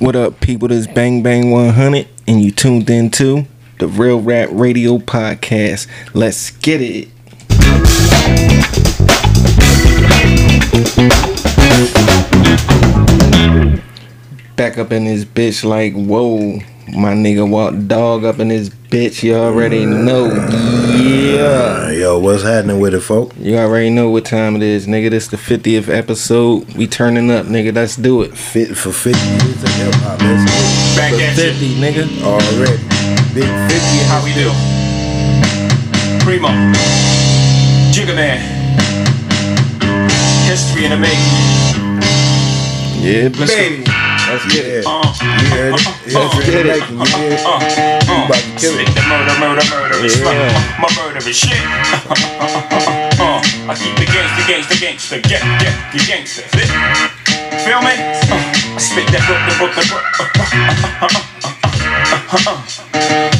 What up, people? This is Bang Bang 100, and you tuned in to the Real Rap Radio Podcast. Let's get it. Back up in this bitch, like, whoa. My nigga Walt Dogg up in this bitch. You already know. Yeah. Yo, what's happening with it, folk? You already know what time it is, nigga. This the 50th episode. We turning up, nigga. Let's do it. Fit for 50 years of hip hop. Let's go. Back at you. 50, nigga. Already. Big 50. How we do? Primo. Jigga Man. History in the making. Yeah, let's Baby. Let's get it. Uh, You heard it? uh, History in the making. You hear it? uh, uh. about to kill it. The murder, murder, murderous. Yeah. My, my murderous shit. uh, I keep the gangster, gangster, gangster. Get, get, the gangster. Fit. Feel me? Uh, I spit that book, the book, the book.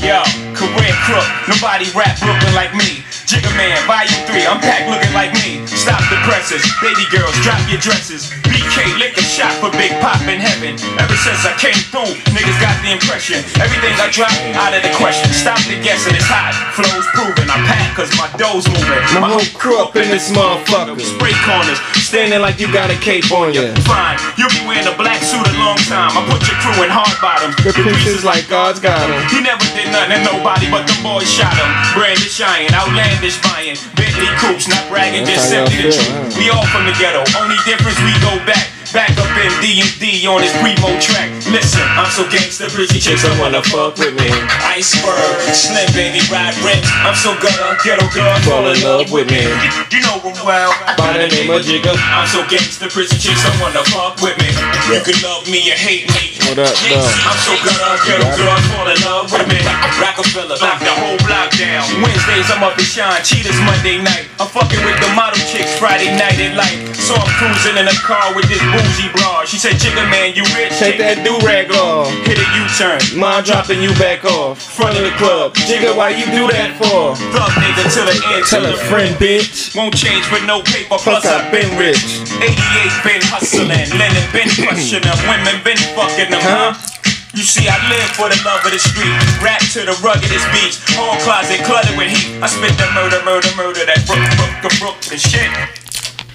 Yo, career crook, nobody rap Brooklyn like me. Jigga Man, volume 3, I'm packed looking like me. Stop the presses, baby girls, drop your dresses. BK, lick a shot for Big Pop in heaven. Ever since I came through, niggas got the impression. Everything I drop, out of the question. Stop the guessing, it's hot. Flows proven, I pack cause my dough's moving. My whole crew up in this motherfucker. Spray corners, standing like you got a cape on you. Yeah. Fine, you'll be wearing a black suit a long time. I put your crew in hard bottoms. The pieces like God's got 'em. He never did nothing to nobody, but the boys shot him. Brandish iron, outlandish buying. Bentley coops, not bragging, just simply the truth. We all from the ghetto, only difference we go back. Back up in D&D on his primo track. Listen, I'm so gangster, pretty chicks don't wanna fuck with me. Iceberg, slim baby, ride rims. I'm so gutter, ghetto girl, fall in love with me. You know him well. By the name of Jigga. I'm so gangster, pretty chicks don't wanna fuck with me. You can love me or hate me. What up, though? I'm so gutter, ghetto girls fall in love with me. Rockefeller, lock the whole block down. Wednesdays I'm up in shine, cheetahs Monday night. I'm fucking with the model chicks Friday night at light. So I'm cruising in a car with this bougie broad. She said, Jigga man, you rich? Take that do-rag off. Hit a U-turn. Mom dropping you back off. Front of the club. Jigga, why you do that for? Thug nigga to the end. Tell a the friend, bitch. Won't change for no paper, Plus I I've been rich. 88 been hustling, Lennon been crushing them, women been fucking them, huh? You see, I live for the love of the street. Rap to the ruggedest beats. Whole closet cluttered with heat. I spit that murder, murder, murder, that brook, brook, brook, and shit.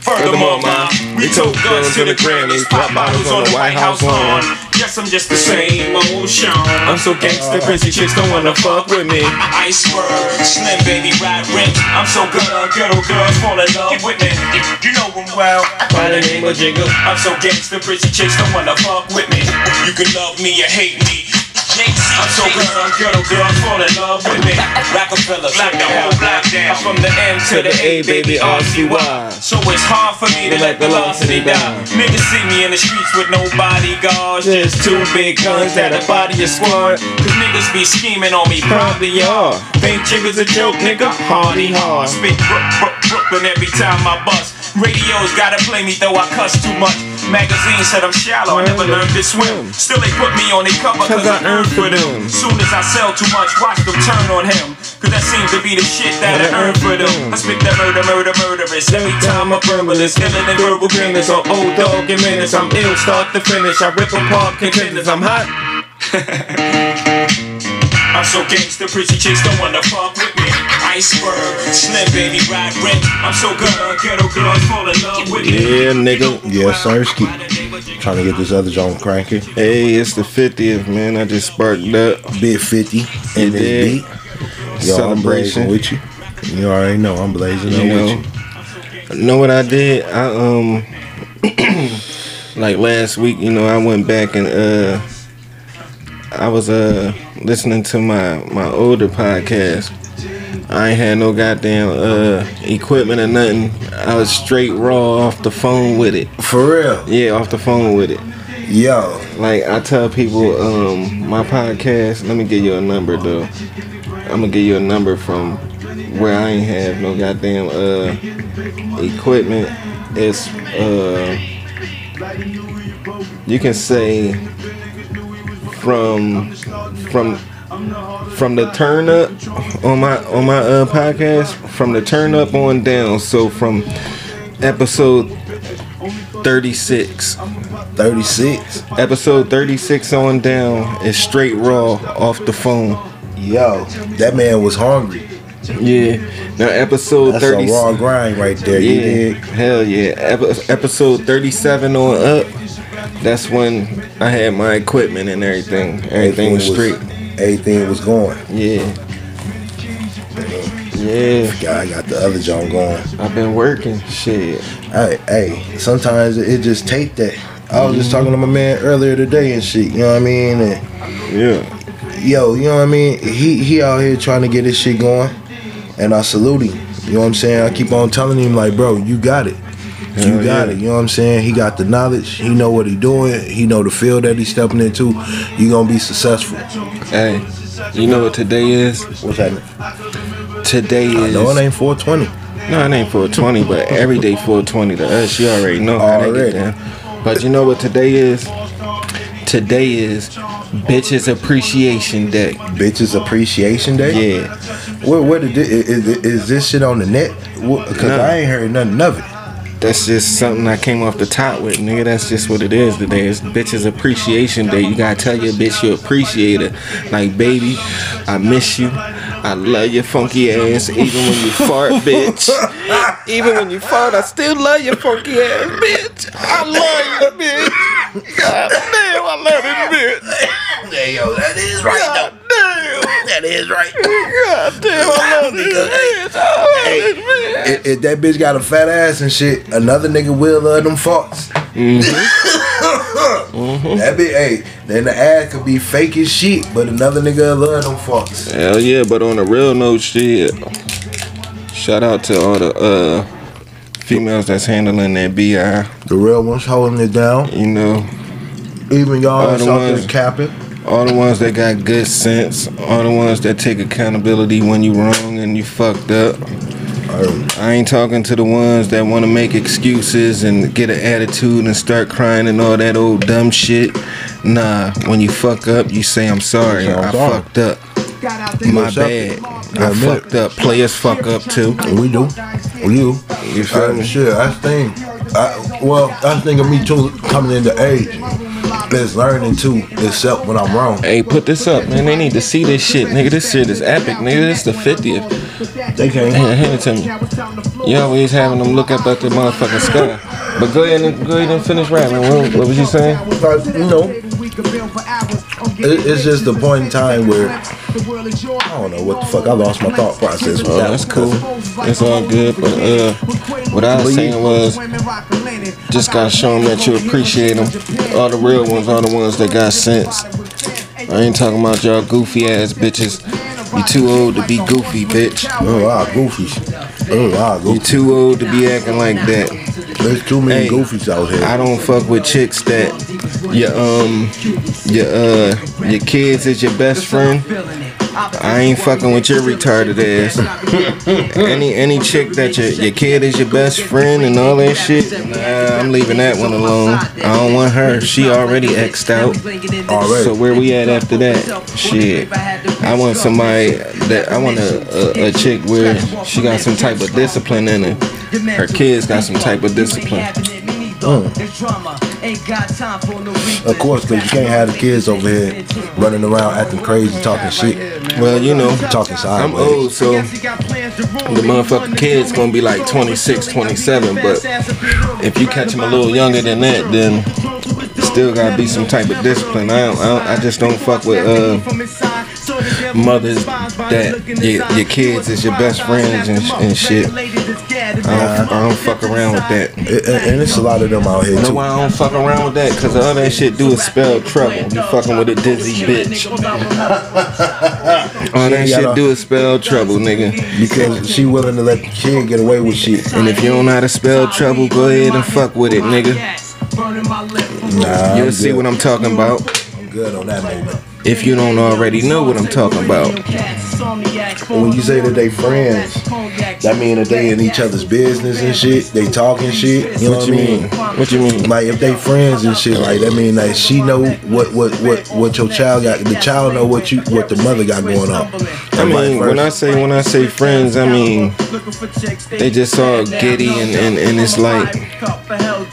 Furthermore, ma, we took guns to the Grammys, pop bottles on the White House lawn. Yes, I'm just the same old Sean. I'm so gangster, pretty chicks don't wanna fuck with me. Iceberg, slim baby, ride rims. I'm so good, ghetto girls fall in love with me. You know them well. By the name of Jigga. I'm so gangster, pretty chicks don't wanna fuck with me. You can love me or hate me. I'm so good, I'm girl, ghetto girls fall in love with me. Rockefeller, black the whole block down. From the M to the A, baby, RCY. So it's hard for me to let the velocity down. Niggas see me in the streets with no bodyguards. Just two big guns that'll body a squad. Cause niggas be scheming on me, probably are. Think Jigga's a joke, nigga? Hardy hard. Spit Brook, Brook, Brooklyn every time I bust. Radios gotta play me though I cuss too much. Magazines said I'm shallow, I never learned to swim. Still they put me on their cover cause I earned for them. Soon as I sell too much, watch them turn on him. Cause that seems to be the shit that I earned for them. I spit that murder, murder, murderous. Every time I verbalist, iller than verbal grimace. On old dog in minutes, I'm ill, start to finish. I rip apart contenders, I'm hot. I'm so gangster, pretty chicks don't wanna fuck with me. Iceberg, slim baby, ride rent. I'm so good, ghetto girls fall in love with me. Yeah, nigga. Yes, Sirski. Trying to get this other joint cranky. Hey, it's the 50th, man. I just sparked up. Big 50 And in this did. beat. Yo, I'm Celebration. blazing with you. You already know I'm blazing You up know, with you. know what I did? I um, like last week, you know, I went back and uh, I was uh listening to my my older podcast. I ain't had no goddamn uh equipment or nothing. I was straight raw off the phone with it. For real. Yeah, off the phone with it. Yo. Like I tell people, um, my podcast. Let me give you a number though. I'm gonna give you a number from where I ain't have no goddamn uh equipment. It's uh, you can say from from from the turn up on my on my uh podcast from the turn up on down. So from episode 36 36. Episode 36 on down is straight raw off the phone. Yo, that man was hungry. Yeah. Now episode That's 30 a raw grind right there. Yeah, hell yeah. Epi- episode 37 on up. That's when I had my equipment and everything. Everything was straight. Everything was going. Yeah. Yeah. Yeah, I got the other joint going. I've been working. Shit. Hey, hey, sometimes it just take that. I was just talking to my man earlier today and shit. You know what I mean? And Yeah. yo, you know what I mean? He he out here trying to get his shit going, and I salute him. You know what I'm saying? I keep on telling him like, bro, you got it. You got yeah. it. You know what I'm saying? He got the knowledge. He know what he doing. He know the field that he's stepping into. You gonna be successful. Hey, you know what today is? What's that? Today is. No, it ain't 420. No, it ain't 420, but every day 420 to us. You already know how they Already. get down. But you know what today is? Today is Bitches Appreciation Day. Bitches Appreciation Day. Yeah. Where, where did is, is this shit on the net? Because No. I ain't heard nothing of it. That's just something I came off the top with, nigga. That's just what it is today. It's Bitches Appreciation Day. You gotta tell your bitch you appreciate it. Like, baby, I miss you. I love your funky ass. Even when you fart, bitch. Even when you fart, I still love your funky ass, bitch. I love you, bitch. God damn, I love you, bitch. Hey, yo, that is right, God damn. That is right. God damn, I love this bitch. I love Hey, this bitch. if, if that bitch got a fat ass and shit, another nigga will love them farts. That bitch, hey, then the ass could be fake as shit, but another nigga will love them farts. Hell yeah, but on a real note, shit. Shout out to all the uh females that's handling that BI. The real ones holding it down. You know, Even y'all All that's the out there ones- capping. all the ones that got good sense, all the ones that take accountability when you wrong and you fucked up. Um, I ain't talking to the ones that want to make excuses and get an attitude and start crying and all that old dumb shit. Nah, when you fuck up, you say I'm sorry. I'm I fucked up. My bad. I fucked up. Players fuck up too. we do. We do. You feel Uh, me? shit, that's the thing. I, well, that's the thing of me too, coming into age. Is learning to accept when I'm wrong. Hey, put this up, man. They need to see this shit, nigga. This shit is epic, nigga. This the 50th. They can't. Hand, hand it to me. You always having them look up at the motherfucking sky. But go ahead and go ahead and finish rapping. What, what was you saying? But, you know, it, it's just the point in time where I don't know what the fuck. I lost my thought process. With Oh, that that's cool. It's all good. But uh, what I was saying was, just gotta show them that you appreciate them. All the real ones, all the ones that got sense. I ain't talking about y'all goofy ass bitches. You too old to be goofy, bitch. Oh, wow, goofies. Oh, wow, You too old to be acting like that. There's too many Hey, goofies out here. I don't fuck with chicks that your um your uh your kids is your best friend. I ain't fucking with your retarded ass. any any chick that your your kid is your best friend and all that shit, nah, I'm leaving that one alone. I don't want her. She already xed out. Already. So where we at after that? Shit. I want somebody that I want a, a, a chick where she got some type of discipline in her. Her kids got some type of discipline. Mm. Of course, because you can't have the kids over here running around acting crazy, talking shit, Well, you know, talking sideways. I'm sideways. old, so the motherfucking kid's gonna be like 26, 27. But if you catch him a little younger than that, then still gotta be some type of discipline. I don't, I, don't, I just don't fuck with uh, mothers that your, your kids is your best friends and, and shit. I don't, I don't fuck around with that. It- and it's a lot of them out here You know too. why I don't fuck around with that? Cause all that shit do is spell trouble. You fucking with a dizzy bitch. All that shit do is spell trouble, nigga. Because she willing to let the kid get away with shit. And if you don't know how to spell trouble, go ahead and fuck with it, nigga. Nah, You'll see what I'm talking about. I'm good on that moment. If you don't already know what I'm talking about. When you say that they friends, that mean that they in each other's business and shit. They talking shit. You know What you I mean? mean? What you mean? Like if they friends and shit, like that mean like she know what what what what your child got. The child know what you what the mother got going on. I mean, when I say when I say friends, I mean they just all giddy and, and, and it's like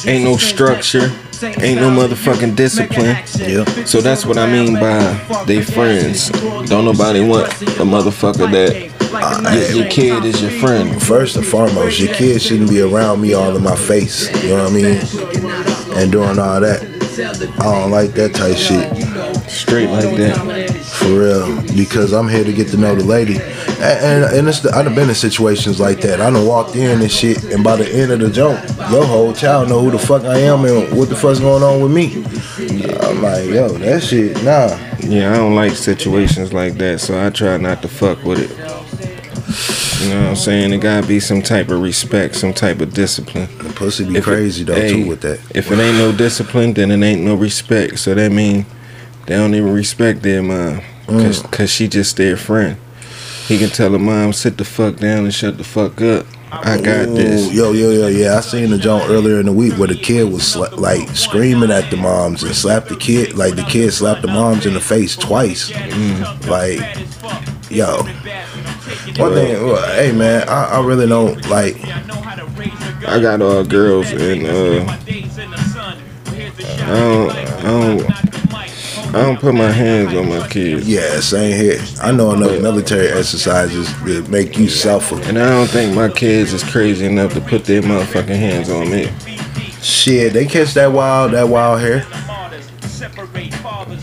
ain't no structure. Ain't no motherfucking discipline. Yeah. So that's what I mean by they friends. Don't nobody want a motherfucker that uh, your, your kid is your friend. First and foremost, your kid shouldn't be around me all in my face. You know what I mean? And doing all that. I don't like that type shit. Straight like that. For real. Because I'm here to get to know the lady. And, and, it's the, I done been in situations like that. I done walked in and shit, and by the end of the jump, your whole child know who the fuck I am and what the fuck's going on with me. I'm like, yo, that shit, nah. Yeah, I don't like situations like that, so I try not to fuck with it. You know what I'm saying? It gotta be some type of respect, some type of discipline. The pussy be If it- crazy though hey, too with that. If it ain't no discipline, then it ain't no respect. So that mean they don't even respect their mom, cause, Mm. 'cause she just their friend. He can tell her mom, sit the fuck down and shut the fuck up. I got Ooh, this. Yo, yo, yo, yeah. I seen the joint earlier in the week where the kid was sla- like screaming at the moms and slapped the kid, like the kid slapped the moms in the face twice. Mm. Like, yo. One thing, well, hey man, I, I really don't like. I got all girls and uh, I don't, I don't, I don't put my hands on my kids. Yeah, same here. I know enough military exercises that make you suffer. And I don't think my kids is crazy enough to put their motherfucking hands on me. Shit, they catch that wild, that wild hair.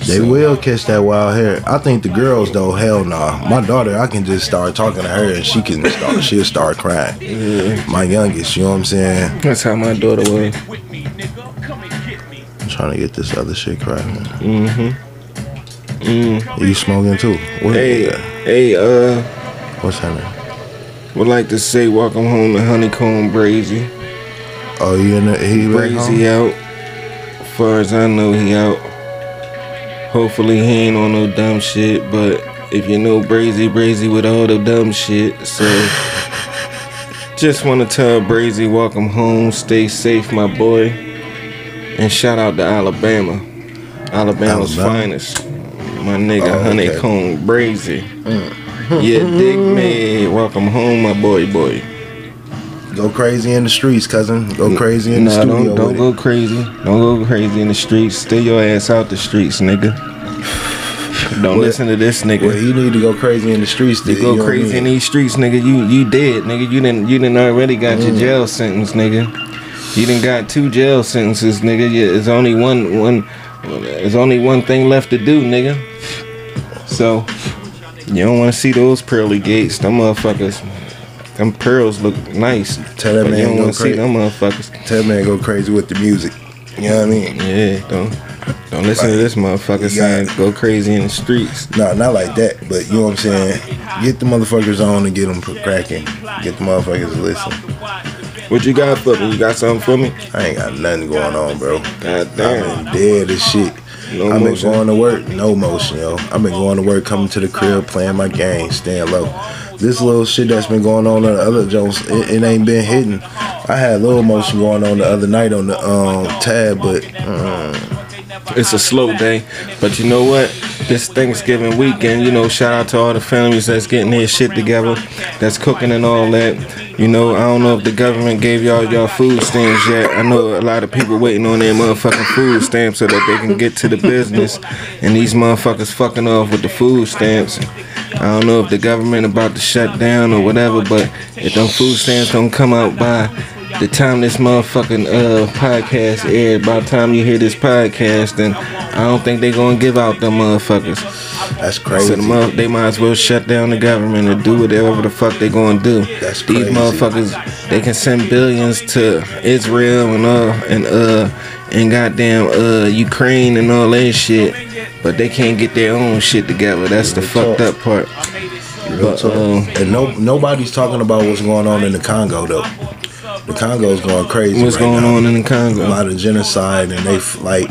They will catch that wild hair. I think the girls though, hell nah. My daughter, I can just start talking to her and she can start, she'll start crying. My youngest, you know what I'm saying? That's how my daughter was. I'm trying to get this other shit cracking. Mm-hmm. Mm. You smoking too? What, Hey, hey, uh, What's happening? would like to say welcome home to Honeycomb Brazy. Oh, you in the, he? Brazy out. Far as I know, he out. Hopefully, he ain't on no dumb shit. But if you know Brazy, Brazy with all the dumb shit. So, just want to tell Brazy, welcome home. Stay safe, my boy. And shout out to Alabama. Alabama's Alabama? finest. My nigga, Oh, okay. Honeycomb Brazy. Yeah, dig me. Welcome home, my boy, boy. Go crazy in the streets, cousin. Go crazy in the studio don't, don't go it. crazy. Don't go crazy in the streets. Stay your ass out the streets, nigga. Don't Well- listen to this nigga. Well, he need to go crazy in the streets. you to- go know what I crazy in these streets, nigga. You you dead, nigga. You didn't you didn't already got Mm. your jail sentence, nigga. You didn't got two jail sentences, nigga. Yeah, It's only one one. There's only one thing left to do, nigga. So you don't want to see those pearly gates. Them motherfuckers. Them pearls look nice. Tell that man you don't go want to see crazy. them motherfuckers. Tell man go crazy with the music. You know what I mean? Yeah, don't don't listen to this motherfucker saying go crazy in the streets. No, not like that. But you know what I'm saying? Get the motherfuckers on and get them cracking. Get the motherfuckers to listen. What you got for me? You got something for me? I ain't got nothing going on, bro. God I've been dead as shit. No I've been motion. going to work, no motion, yo. I've been going to work, coming to the crib, playing my game, staying low. This little shit that's been going on on the other Jones, it, it ain't been hitting. I had a little motion going on the other night on the um tab, but mm, It's a slow day, but you know what? This Thanksgiving weekend, you know, shout out to all the families that's getting their shit together, that's cooking and all that. You know, I don't know if the government gave y'all y'all food stamps yet. I know a lot of people waiting on their motherfucking food stamps so that they can get to the business, and these motherfuckers fucking off with the food stamps. I don't know if the government about to shut down or whatever, but if them food stamps don't come out by the time this motherfucking uh podcast aired, by the time you hear this podcast, then I don't think they're gonna give out them motherfuckers. that's So crazy. the mo- they might as well shut down the government and do whatever the fuck they gonna do. That's crazy. These motherfuckers, they can send billions to Israel and uh and uh and goddamn uh Ukraine and all that shit, but they can't get their own shit together. That's the fucked up part. But, um, and no, nobody's talking about what's going on in the Congo though. The Congo's going crazy. What's right going now. on in the Congo? a lot of genocide and they like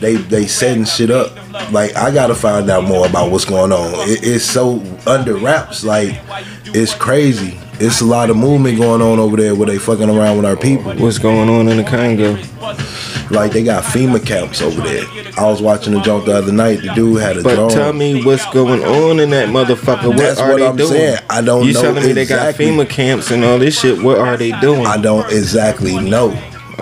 they they setting shit up like i gotta find out more about what's going on it, it's so under wraps like it's crazy it's a lot of movement going on over there where they fucking around with our people What's going on in the Congo? like they got fema camps over there i was watching the joke the other night the dude had a But drone tell me what's going on in that motherfucker. What That's are what they I'm doing? saying. I don't know. you telling me they got. FEMA camps and all this shit. What are they doing? i don't exactly know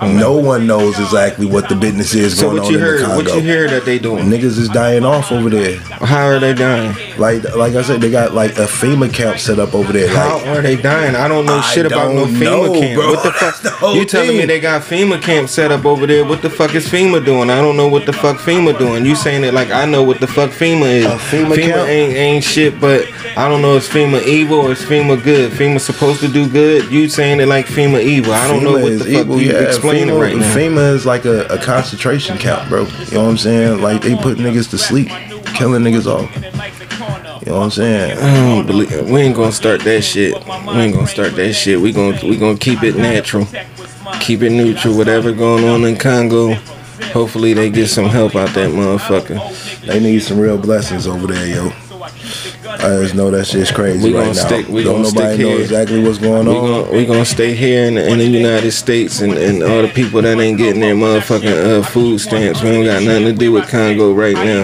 No one knows exactly what the business is So going what on you in heard? the What you hear that they doing? Niggas is dying off over there. How are they dying? Like like I said, they got like a FEMA camp set up over there. How Like, are they dying? I don't know I shit about no FEMA know, camp. bro. What the That's the fuck? You telling me they got FEMA camp set up over there? What the fuck is FEMA doing? I don't know what the fuck FEMA doing. You saying it like I know what the fuck FEMA is. A FEMA camp? ain't ain't shit, but I don't know if FEMA evil or is FEMA good. FEMA supposed to do good. You saying it like FEMA evil. I don't know what the fuck evil, you yeah. Explaining FEMA, right now. FEMA is like a, a concentration camp, bro. You know what I'm saying? Like they put niggas to sleep, killing niggas off. You know what I'm saying? I don't believe we ain't gonna start that shit. We ain't gonna start that shit. We gonna we gonna keep it natural, keep it neutral. Whatever going on in Congo, hopefully they get some help out that motherfucker. They need some real blessings over there, yo. I just know that shit's crazy We right gonna now. stick- we Don't gonna nobody stick know here. exactly what's going We on. gonna we gonna stay here in the, in the United States and, and all the people that ain't getting their motherfucking uh, food stamps. We don't got nothing to do with Congo right now.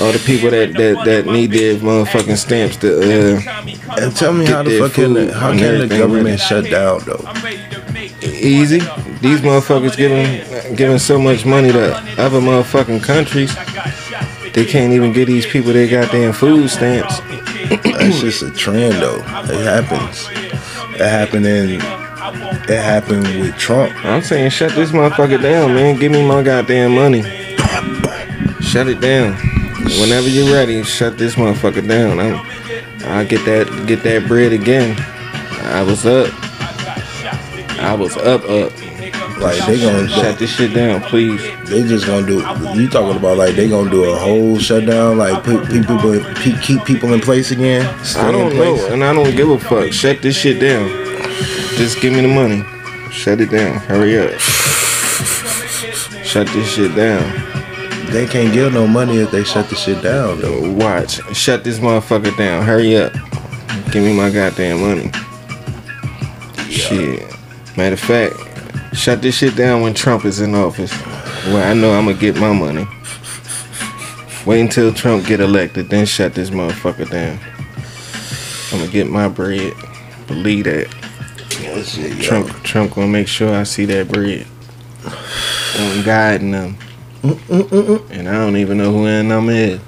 All the people that that, that need their motherfucking stamps to uh, And tell me how the fuck can the, how can the government ready. shut down though? easy. These motherfuckers giving giving so much money to other motherfucking countries. They can't even get these people their goddamn food stamps. That's just a trend though. It happens. It happened in it happened with Trump. I'm saying shut this motherfucker down, man. Give me my goddamn money. Shut it down. Whenever you're ready, shut this motherfucker down. I'm, I'll get that get that bread again. I was up. I was up up. Like they gonna Shut this shit down, please. they just gonna do you talking about like they gonna do a whole shutdown like put people pe- keep people in place again I don't know, and I don't give a fuck. Shut this shit down. Just give me the money. Shut it down. Hurry up. Shut this shit down. they can't get no money if they shut the shit down though Watch. Shut this motherfucker down. Hurry up. Give me my goddamn money. Shit. Matter of fact, shut this shit down when Trump is in office. Well, I know I'm gonna get my money. Wait until Trump get elected, then shut this motherfucker down. I'm gonna get my bread. Believe that. Shit, yo. Trump Trump gonna make sure I see that bread. I'm guiding them. And I don't even know who in them is.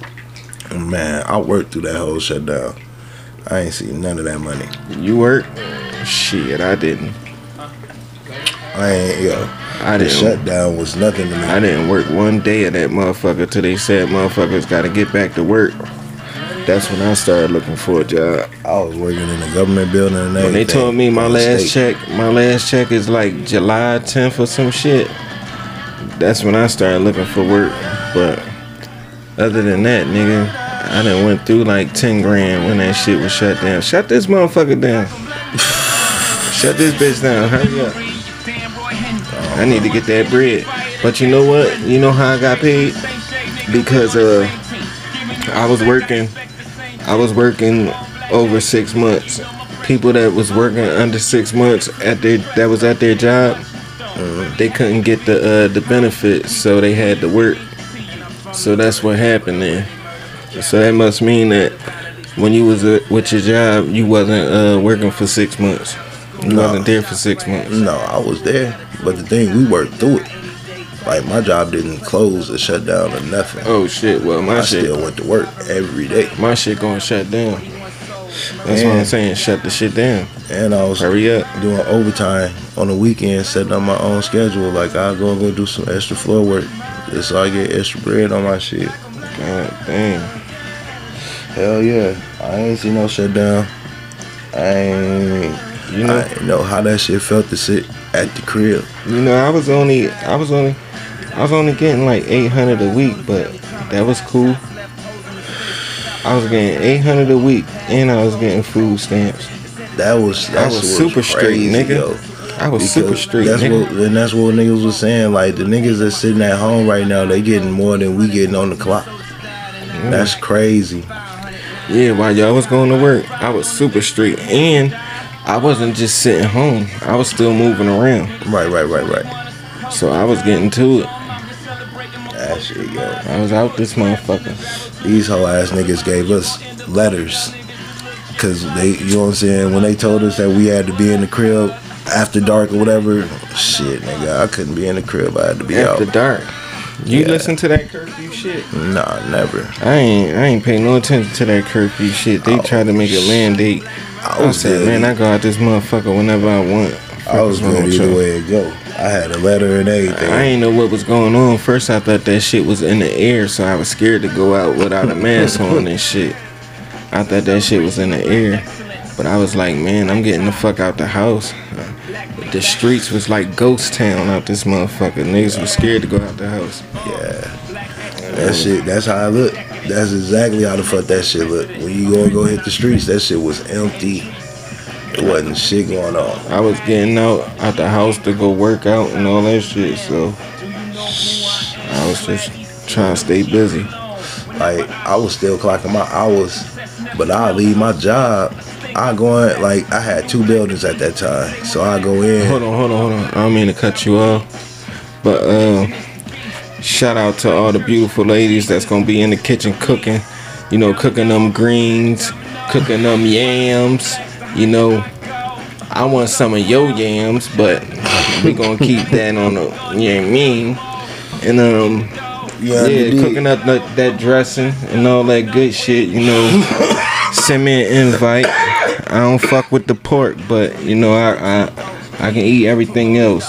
man I worked through that whole shutdown I ain't seen none of that money You work? Shit, I didn't. I ain't yo I the didn't. shutdown was nothing to me I didn't work one day of that motherfucker till they said motherfuckers got to get back to work. That's when I started looking for a job. I was working in a government building and When they told me my last state. check, my last check is like July 10th or some shit. That's when I started looking for work. But other than that, nigga, I done went through like 10 grand when that shit was shut down. Shut this motherfucker down. Shut this bitch down. Hurry up. I need to get that bread. But you know what? You know how I got paid? Because uh I was working I was working over six months. People that was working under six months at their that was at their job, they couldn't get the uh, the benefits, so they had to work. So that's what happened there. So that must mean that when you was uh, with your job, you wasn't uh, working for six months. You No. wasn't there for six months. No, I was there, but the thing we worked through it. Like my job didn't close or shut down or nothing. Oh shit! Well, my I shit, still went to work every day, my shit going shut down. That's what I'm saying. Shut the shit down. and I was Hurry up. doing overtime on the weekend, setting up my own schedule. Like I'll go and go do some extra floor work, just so I get extra bread on my shit. God damn. Hell yeah, I ain't see no shutdown. I ain't, You know, I know how that shit felt to sit at the crib. You know, I was only, I was only, I was only getting like eight hundred a week, but that was cool. I was getting eight hundred a week, and I was getting food stamps. That was that was super straight, nigga. Yo. I was super Because straight, That's nigga. what and that's what niggas was saying. Like the niggas that's sitting at home right now, they getting more than we getting on the clock. Mm. That's crazy. Yeah, while y'all was going to work, I was super straight, and I wasn't just sitting home. I was still moving around, Right, right, right, right. so I was getting to it. That shit, yo. I was out this motherfucker. These whole ass niggas gave us letters. Cause they, you know what I'm saying? When they told us that we had to be in the crib after dark or whatever. Shit, nigga, I couldn't be in the crib. I had to be After out. After dark. You Yeah. listen to that curfew shit? Nah, never. I ain't I ain't pay no attention to that curfew shit. They oh, tried to make a mandate. I I said, man, I go out this motherfucker whenever I want. I was Fuck is wrong good with either y'all? way it go. I had a letter and everything. I ain't know what was going on. First, I thought that shit was in the air, so I was scared to go out without a mask on and shit. I thought that shit was in the air, but I was like, man, I'm getting the fuck out the house. The streets was like ghost town out this motherfucker. Niggas was scared to go out the house. Yeah, that shit, that's how I look. That's exactly how the fuck that shit look. When you go and go hit the streets, that shit was empty. It wasn't shit going on. I was getting out at the house to go work out and all that shit, so I was just trying to stay busy. Like I was still clocking my hours, but I leave my job. I go in like I had two buildings at that time, so I go in. Hold on, hold on, hold on. I don't mean to cut you off, but uh, shout out to all the beautiful ladies that's gonna be in the kitchen cooking. You know, cooking them greens, cooking them yams. You know, I want some of your yams, but we gonna keep that on the. You know I mean? And um, Yeah, yeah, cooking up that, that dressing and all that good shit. You know, send me an invite. I don't fuck with the pork, but you know I I, I can eat everything else.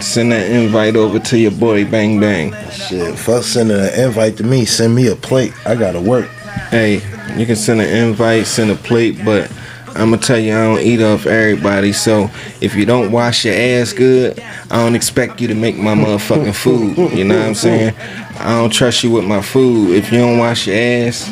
Send that invite over to your boy Bang Bang. Shit, fuck sending an invite to me. Send me a plate. I gotta work. Hey, you can send an invite, send a plate, but I'm gonna tell you I don't eat off everybody. So if you don't wash your ass good, I don't expect you to make my motherfucking food. You know what I'm saying? I don't trust you with my food. If you don't wash your ass,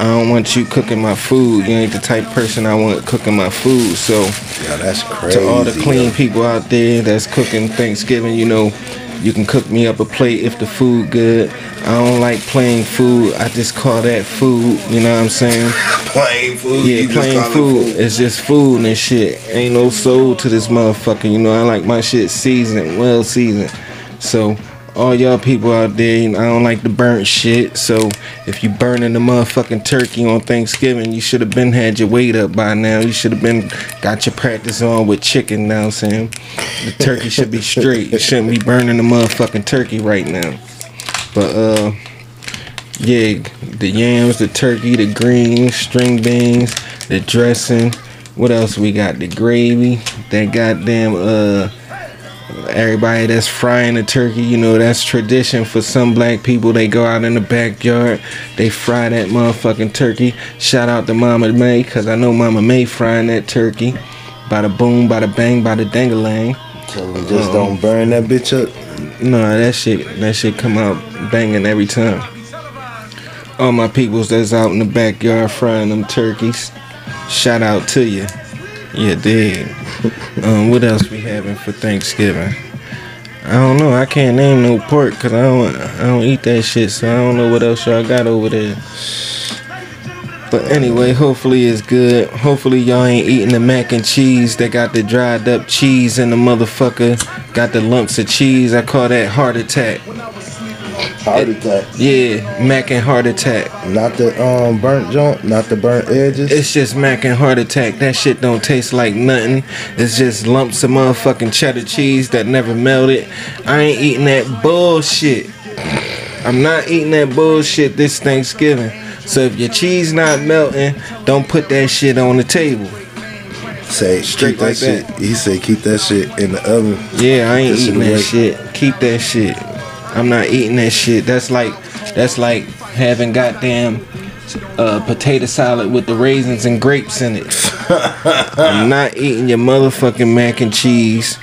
I don't want you cooking my food. You ain't the type of person I want cooking my food. So Yeah, that's crazy. to all the clean yo. people out there that's cooking Thanksgiving, you know, you can cook me up a plate if the food good. I don't like plain food. I just call that food. You know what I'm saying? plain food. Yeah, you plain call it food. It's just food and shit. Ain't no soul to this motherfucker. You know, I like my shit seasoned, well seasoned. So all y'all people out there, you know, I don't like the burnt shit. So if you burning the motherfucking turkey on Thanksgiving, you should have been had your weight up by now. You should have been got your practice on with chicken now, Sam. The turkey should be straight. You shouldn't be burning the motherfucking turkey right now. But uh yeah, the yams, the turkey, the greens, string beans, the dressing. What else we got? The gravy. That goddamn uh everybody that's frying the turkey, you know, that's tradition for some black people. They go out in the backyard, they fry that motherfucking turkey. Shout out to Mama May, cause I know Mama May frying that turkey. Bada boom, bada bang, bada dangalang. Tell them just uh-huh. don't burn that bitch up. No, that shit, that shit come out banging every time. All my peoples that's out in the backyard frying them turkeys, shout out to you. Yeah, dig. um, what else we having for Thanksgiving? I don't know. I can't name no pork because I don't, I don't eat that shit. So I don't know what else y'all got over there. But anyway, hopefully it's good. Hopefully y'all ain't eating the mac and cheese that got the dried up cheese in the motherfucker. Got the lumps of cheese. I call that heart attack. Heart attack. Yeah, mac and heart attack. Not the um burnt joint, not the burnt edges. It's just mac and heart attack. That shit don't taste like nothing. It's just lumps of motherfucking cheddar cheese that never melted. I ain't eating that bullshit. I'm not eating that bullshit this Thanksgiving. So if your cheese not melting, don't put that shit on the table. Say Straight keep that like shit. He said keep that shit in the oven. Yeah, I ain't This eating that shit. Keep that shit. I'm not eating that shit. That's like that's like having goddamn uh, potato salad with the raisins and grapes in it. I'm not eating your motherfucking mac and cheese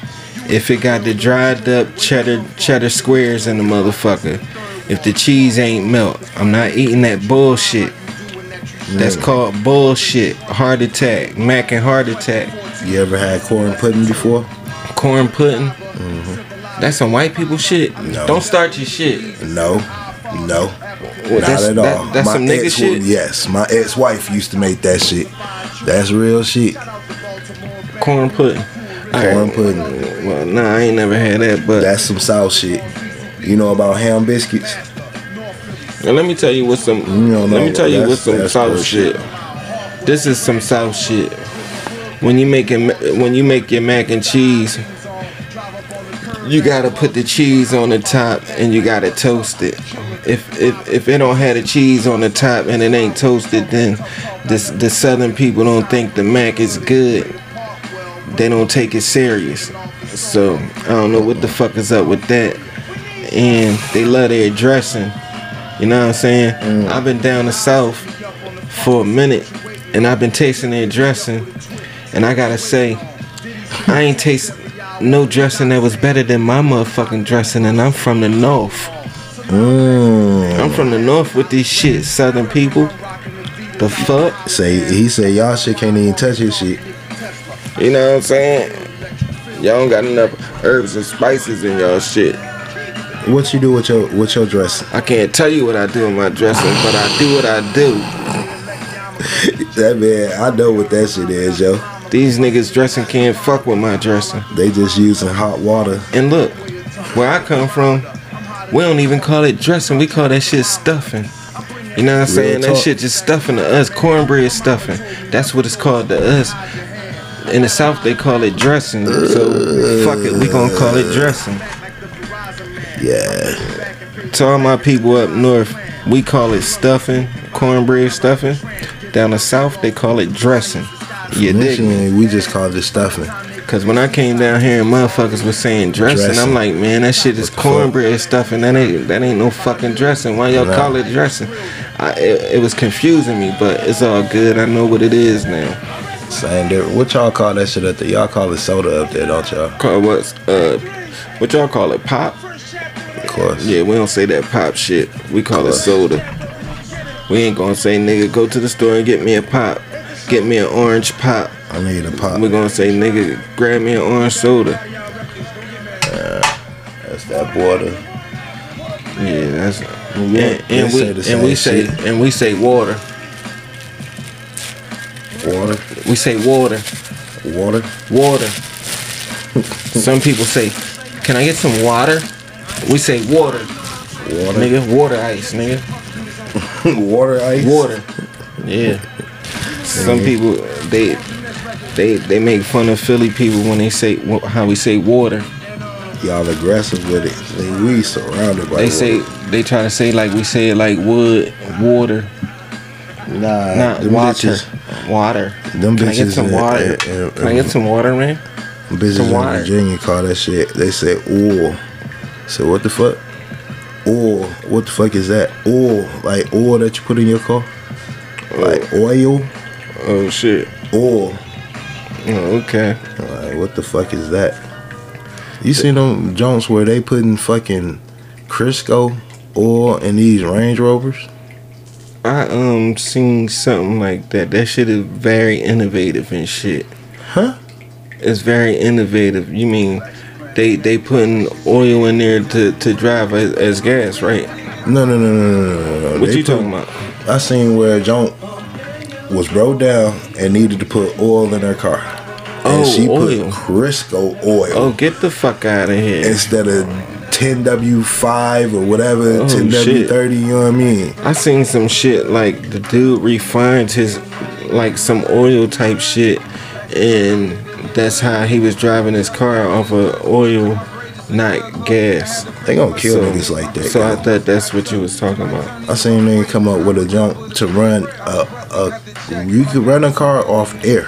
if it got the dried up cheddar cheddar squares in the motherfucker. If the cheese ain't melt, I'm not eating that bullshit. That's called bullshit. Heart attack, mac and heart attack. You ever had corn pudding before? corn pudding. That's some white people shit. No. Don't start your shit. No, no, Well, not at all. that- that's some nigga ex- shit? Yes, my ex-wife used to make that shit. That's real shit. Corn pudding. Corn pudding. Well, nah, I ain't never had that, but That's some South shit. You know about ham biscuits? Now, let me tell you what some. let know. me tell you what some South bullshit. shit. This is some South shit. when you make it, when you make your mac and cheese, you gotta put the cheese on the top and you gotta toast it. If if if it don't have the cheese on the top and it ain't toasted, then this the southern people don't think the mac is good. They don't take it serious. So I don't know what the fuck is up with that. And they love their dressing. You know what I'm saying? Mm. I've been down the south for a minute and I've been tasting their dressing and I gotta say I ain't taste no dressing that was better than my motherfucking dressing and I'm from the north. Mm. I'm from the north with this shit, southern people. The fuck? Say he said y'all shit can't even touch his shit. You know what I'm saying? Y'all don't got enough herbs and spices in y'all shit. What you do with your with your dressing? I can't tell you what I do in my dressing, but I do what I do. That man, I know what that shit is, yo. These niggas dressing can't fuck with my dressing. They just using hot water. And look, where I come from, we don't even call it dressing. We call that shit stuffing. You know what I'm saying? That shit just stuffing to us. Cornbread stuffing. That's what it's called to us. In the South, they call it dressing. So fuck it, we gonna call it dressing. Yeah. To all my people up north, we call it stuffing, cornbread stuffing. Down the South, they call it dressing. You dig me? We just called it stuffing. Cause when I came down here and motherfuckers was saying dressing, Dressing. I'm like, man, that shit is What the fuck? cornbread stuff, and that ain't that ain't no fucking dressing. Why y'all call it dressing? I, it, it was confusing me, but it's all good. I know what it is now. Same different. What y'all call that shit up there? Y'all call it soda up there, don't y'all? Call what's uh, what y'all call it? Pop? Of course. Yeah, we don't say that pop shit. We call it soda. We ain't gonna say nigga go to the store and get me a pop, get me an orange pop. I need a pop. We're gonna say nigga grab me an orange soda. Uh, that's that water. Yeah, that's Yeah, and, and we say and we say shit. and we say water. Water. We say water, Water. water. Some people say, "Can I get some water?" We say water, Water. nigga. Water ice, nigga. water ice. Water. Yeah. Some people they they they make fun of Philly people when they say how we say water. Y'all aggressive with it. We surrounded by They water. say they try to say like we say it like wood, water, nah, not them water, bitches, water. them Can I get bitches some water? Can I get some water, man? bitches some in water. Virginia call that shit. They say oil. So what the fuck? Oil. What the fuck is that? Oil. Like oil that you put in your car. Like oil. Oh shit. Oil. Oh, okay. Like what the fuck is that? You seen them Jones where they putting fucking Crisco oil in these Range Rovers? I um seen something like that. That shit is very innovative and shit. Huh? It's very innovative. You mean they they putting oil in there to, to drive as, as gas, right? No, no, no, no, no, no, no. What They you put- talking about? I seen where Joan was broke down and needed to put oil in her car. Oh, and she oil. put Crisco oil Oh, get the fuck out of here! instead of 10W5 or whatever, Oh, 10W30, you know what I mean? I seen some shit like the dude refined his like some oil type shit, and that's how he was driving his car off of oil, not gas. They gonna kill So- niggas like that. So I thought that's what you was talking about. I seen nigga come up with a jump to run a, a you could run a car off air.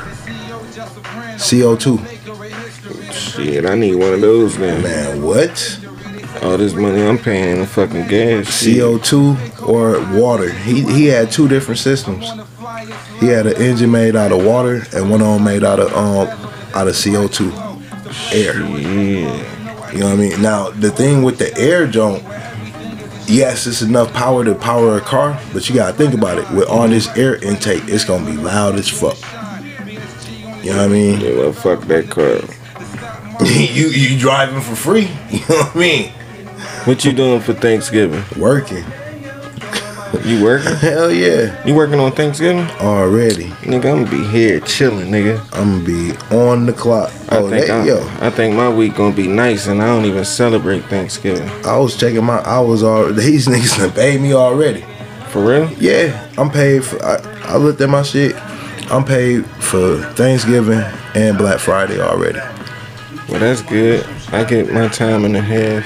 CO2. Shit, I need one of those now. Man, what? All this money I'm paying in the fucking gas. CO2 or water. He he had two different systems. He had an engine made out of water and one of them made out of um out of CO2 air. Yeah. You know what I mean? Now the thing with the air joint, yes, it's enough power to power a car, but you gotta think about it. With all this air intake, it's gonna be loud as fuck. You know what I mean? Yeah, well, fuck that car. you you driving for free. You know what I mean? What you doing for Thanksgiving? Working. You working? Hell yeah. You working on Thanksgiving? Already. Nigga, I'm gonna be here chilling, nigga. I'm gonna be on the clock. I Oh, think that, I, yo. I think my week gonna be nice, and I don't even celebrate Thanksgiving. I was checking my. I was all these niggas done paid me already. For real? Yeah, I'm paid for. I, I looked at my shit. I'm paid for Thanksgiving and Black Friday already. Well, that's good. I get my time and a half.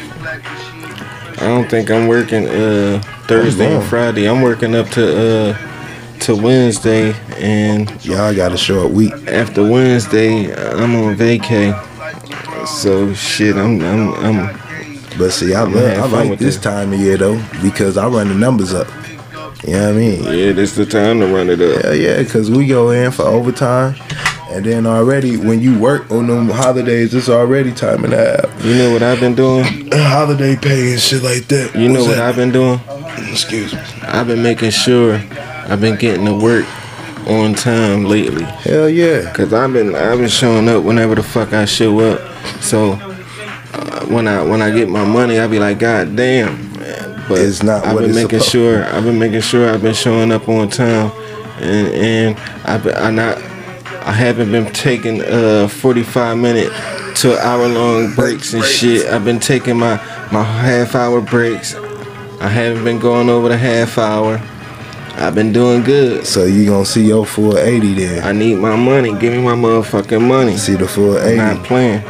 I don't think I'm working uh, Thursday and. Friday. I'm working up to uh, to Wednesday, and Y'all got a short week. after Wednesday, I'm on vacay. So shit, I'm I'm I'm But see, I, love, I like this it. time of year though because I run the numbers up. You know what I mean? yeah, this the time to run it up. Hell yeah, because we go in for overtime. And then already, when you work on them holidays, it's already time and a half. You know what I've been doing? Holiday pay and shit like that. You know What's what that? I've been doing? Excuse me. I've been making sure I've been getting to work on time lately. Hell yeah. Cause I've been I've been showing up whenever the fuck I show up. So uh, when I when I get my money, I'll be like, God damn. Man. But It's not I've what been it's making sure I've been making sure I've been showing up on time, and and I've been I not I haven't been taking uh 45 minute to hour long breaks and shit. I've been taking my my half hour breaks. I haven't been going over the half hour. I've been doing good. So you gonna see your full 80 then. I need my money. Give me my motherfucking money. See the full I'm not playing.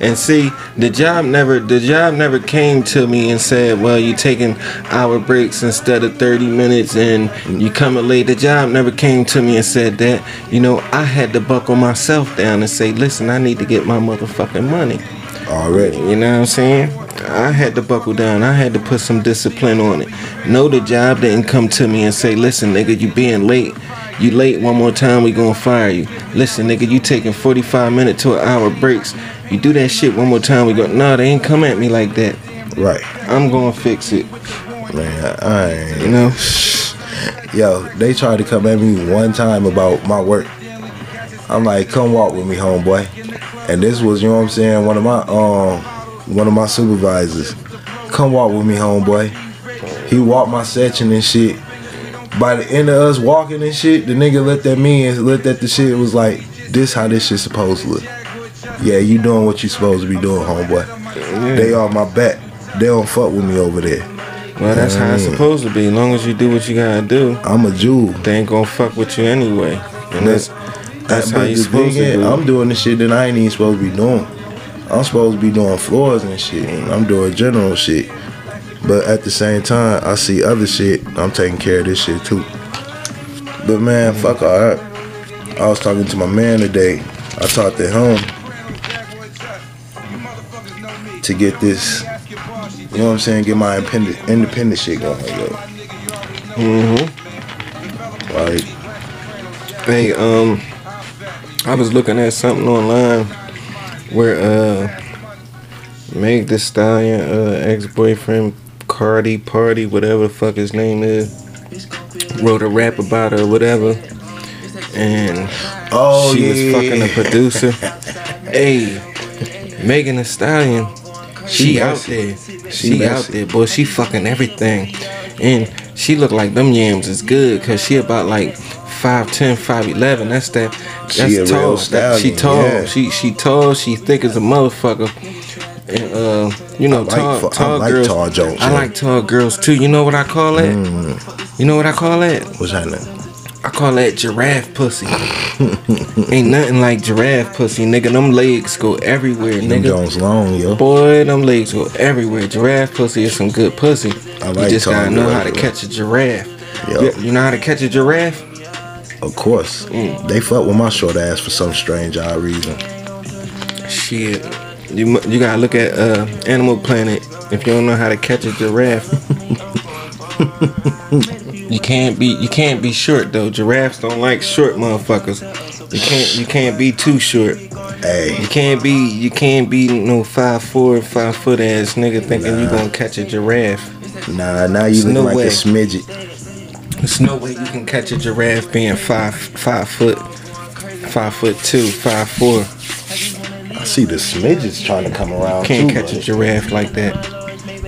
And see, the job never the job never came to me and said, "Well, you taking hour breaks instead of 30 minutes and you coming late." The job never came to me and said that. You know, I had to buckle myself down and say, "Listen, I need to get my motherfucking money." Already. You know what I'm saying? I had to buckle down. I had to put some discipline on it. No, the job didn't come to me and say, "Listen, nigga, you being late. You late one more time, we gonna fire you." Listen, nigga, you taking 45 minute to an hour breaks. You do that shit one more time, we go. No, they ain't come at me like that. Right. I'm gonna fix it. Man, I ain't. You know? Yo, they tried to come at me one time about my work. I'm like, come walk with me, homeboy. And this was, you know what I'm saying, one of my um one of my supervisors. Come walk with me, homeboy. He walked my section and shit. By the end of us walking and shit, the nigga looked at me and looked at the shit was like, this how this shit supposed to look. Yeah, you doing what you supposed to be doing, homeboy. They on my back. They don't fuck with me over there. Well, that's how it's supposed to be. As long as you do what you gotta do, I'm a Jew. they ain't gonna fuck with you anyway. And that's that's how you supposed to do. I'm doing the shit that I ain't even supposed to be doing. I'm supposed to be doing floors and shit. And I'm doing general shit. But at the same time, I see other shit. I'm taking care of this shit too. But man, fuck all that. I was talking to my man today. I talked to him to get this. You know what I'm saying? Get my independent, independent shit going, yo. Mm-hmm. Like, Hey, um, I was looking at something online where uh, Meg the Stallion, uh, ex-boyfriend Cardi Party, whatever the fuck his name is, wrote a rap about her, or whatever, and oh she yeah, was fucking a producer. hey, Megan Thee Stallion, she, She out there. She She, out there, boy. She fucking everything. And she look like them yams is good because she about like 5'10, 5'11. That's that. That's She tall. That- she tall. yeah. She she tall. She thick as a motherfucker. And uh, you know, I like tall, tall like girls. tall jokes, I yeah. like tall girls too. You know what I call that? Mm. You know what I call that? what's happening? I call that giraffe pussy. Ain't nothing like giraffe pussy, nigga. Them legs go everywhere, Them nigga. Jones long, yo. Boy, them legs go everywhere. Giraffe pussy is some good pussy. I like you just gotta know how to catch a giraffe. You, you know how to catch a giraffe? Of course. Mm. They fuck with my short ass for some strange odd reason. Shit. You you gotta look at uh, Animal Planet if you don't know how to catch a giraffe. you can't be you can't be short though. Giraffes don't like short motherfuckers. You can't you can't be too short. Hey. You can't be you can't be no five four five foot ass nigga thinking you gonna catch a giraffe. nah, now you There's look no like way. a smidget. There's no way you can catch a giraffe being five five foot five foot two, five four. I see the smidgets trying to come around Can't too. catch a giraffe like that.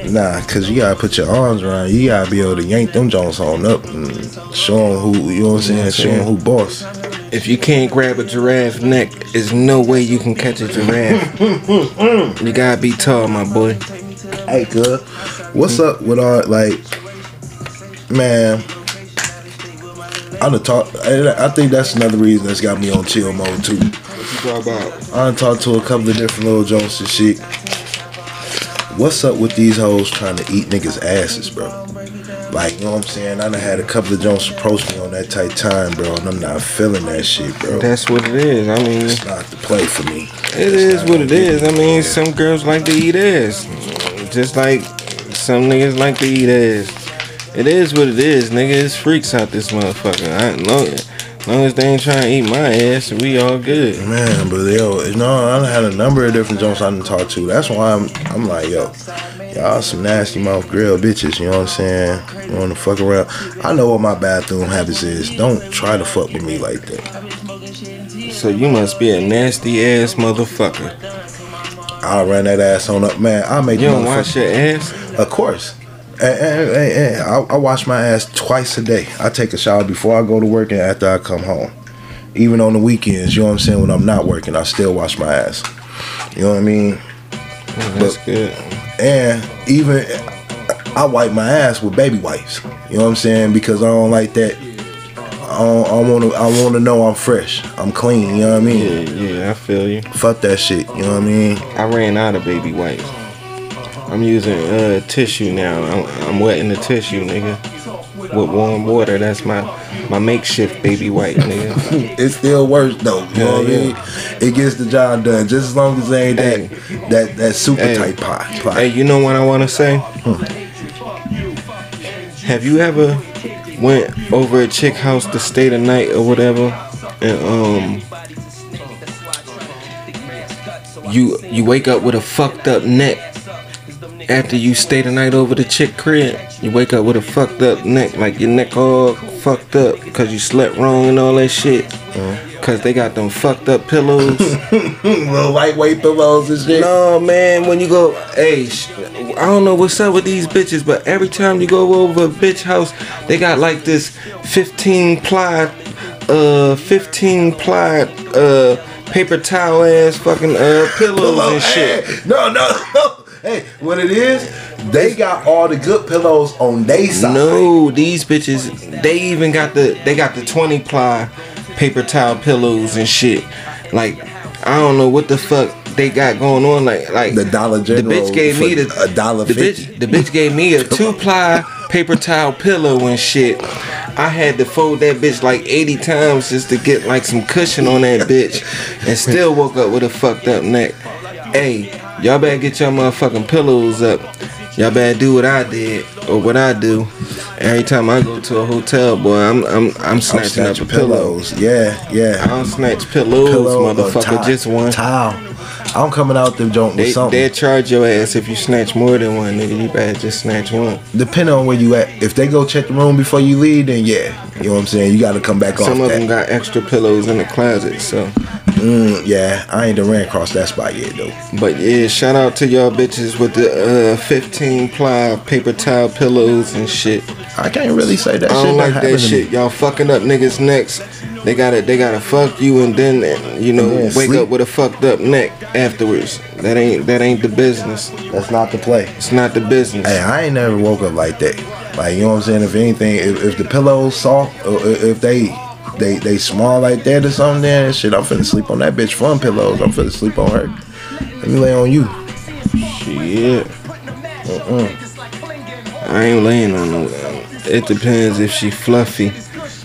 Nah, cause you gotta put your arms around. You gotta be able to yank them Jones on up and show them who. You know what I'm saying? Yeah, Show them who boss. If you can't grab a giraffe neck, there's no way you can catch a giraffe. you gotta be tall, my boy. Hey, good. What's up with all like, man? I done talk. I think that's another reason that's got me on chill mode too. What you talk about? I done talked to a couple of different little Jones and shit. What's up with these hoes trying to eat niggas' asses, bro? Like, you know what I'm saying? I done had a couple of Jones approach me on that tight time, bro, and I'm not feeling that shit, bro. That's what it is. I mean, It's not the play for me. it is what it is. I mean, some girls like to eat ass, just like some niggas like to eat ass. It is what it is, nigga. It's freaks out this motherfucker. I long, long as they ain't trying to eat my ass, we all good. Man, but yo, you know, I had a number of different Jones I done talk to. That's why I'm, I'm like, yo, y'all some nasty mouth grill bitches. You know what I'm saying? You want to fuck around? I know what my bathroom habits is. Don't try to fuck with me like that. So you must be a nasty ass motherfucker. I'll run that ass on up, man. I'll make You don't wash your ass? Of course. And, and, and, I, I wash my ass twice a day. I take a shower before I go to work and after I come home. Even on the weekends, you know what I'm saying? When I'm not working, I still wash my ass. You know what I mean? Mm, that's good. And even I wipe my ass with baby wipes. You know what I'm saying? Because I don't like that. I don't, I want to. I want to know I'm fresh. I'm clean. You know what I mean? Yeah, yeah, I feel you. Fuck that shit. You know what I mean? I ran out of baby wipes. I'm using uh, tissue now. I'm, I'm wetting the tissue, nigga, with warm water. That's my my makeshift baby wipe, nigga. It still works though. You know what I mean? It gets the job done just as long as they ain't that Hey. that that super Hey. tight pot. pot. hey, you know what I want to say? Have you ever went over a chick house to stay the night or whatever, and um, you you wake up with a fucked up neck after you stay the night over the chick crib? You wake up with a fucked up neck, like your neck all fucked up because you slept wrong and all that shit. Cause they got them fucked up pillows. Little lightweight pillows and shit. No, man, when you go, hey, sh- I don't know what's up with these bitches, but every time you go over a bitch house, they got like this 15 ply, uh, 15 ply, uh, paper towel ass fucking, uh, pillows Pillow. and shit. Hey, no, no, no. Hey, what it is? They got all the good pillows on they side. No, these bitches, they even got the, they got the 20 ply paper towel pillows and shit. Like, I don't know what the fuck they got going on. Like, like The Dollar The bitch gave me the a dollar the fifty. bitch, the bitch gave me a two ply paper towel pillow and shit. I had to fold that bitch like 80 times just to get like some cushion on that bitch, and still woke up with a fucked up neck. Hey, y'all better get your motherfucking pillows up. Y'all better do what I did or what I do. Every time I go to a hotel, boy, I'm I'm I'm I'm snatching up a snatching pillow. pillows. Yeah, yeah. I don't snatch pillows, Pillow motherfucker. just one. Towel. I'm coming out them joint with They something. they charge your ass if you snatch more than one, nigga. You better just snatch one. Depending on where you at. If they go check the room before you leave, then yeah. You know what I'm saying? You got to come back Some off Some of them got extra pillows in the closet, so. Mm, yeah, I ain't done ran across that spot yet though. But yeah, shout out to y'all bitches with the uh, 15 ply paper towel pillows and shit. I can't really say that I shit. don't like that shit. Y'all fucking up niggas' necks. They gotta they gotta fuck you and then you know then wake sleep. up with a fucked up neck afterwards. That ain't that ain't the business. That's not the play. It's not the business. Hey, I ain't never woke up like that. Like you know what I'm saying? If anything, if, if the pillow's soft, if they they they small like that or something, then shit, I'm finna sleep on that bitch fun pillows. I'm finna sleep on her. Let me lay on you. Shit. I ain't laying on no. It depends if she fluffy.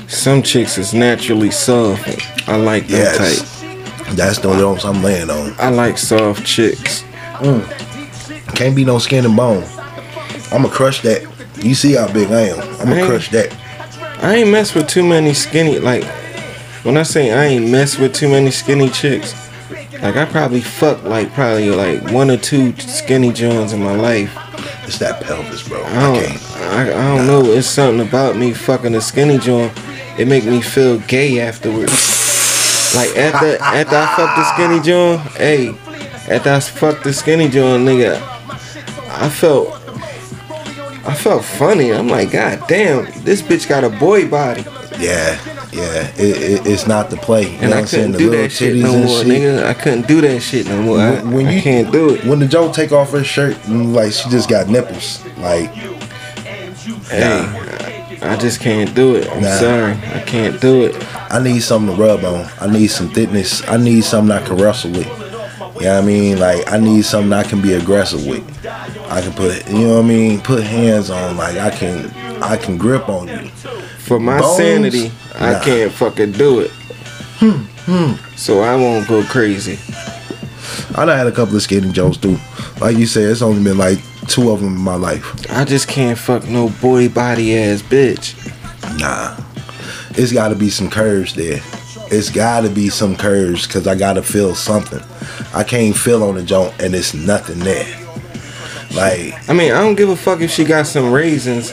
Some chicks is naturally soft. I like that Yes. type. That's the ones I'm laying on. I like soft chicks. Mm. Can't be no skin and bone. I'ma crush that. You see how big I am. I'ma crush that. I ain't mess with too many skinny. Like when I say I ain't mess with too many skinny chicks, like I probably fuck like probably like one or two skinny joints in my life. It's that pelvis, bro. I don't. I, I don't know. It's something about me fucking a skinny joint. It make me feel gay afterwards. Like after after I fuck the skinny joint, hey, after I fuck the skinny joint, nigga, I felt I felt funny. I'm like, God damn, this bitch got a boy body, Yeah, yeah. It, it, it's not the play. You and know what I I'm saying? couldn't The do little that shit no and more, shit. nigga. I couldn't do that shit no more. I, When- I you- can't do it. When the Joe take off her shirt, like she just got nipples. Like Hey, I just can't do it. I'm Nah. sorry, I can't do it. I need something to rub on. I need some thickness. I need something I can wrestle with. You know what I mean? Like I need something I can be aggressive with. I can put you know what I mean, put hands on, like I can I can grip on you. For my Bones? sanity, I Nah. Hmm, can't fucking do it. Hmm. So I won't go crazy. I done had a couple of skinny jokes too. Like you said, it's only been like two of them in my life. I just can't fuck no boy body ass bitch. Nah. It's gotta be some curves there. It's gotta be some courage because I gotta feel something. I can't feel on the joint and it's nothing there. Like I mean, I don't give a fuck if she got some raisins.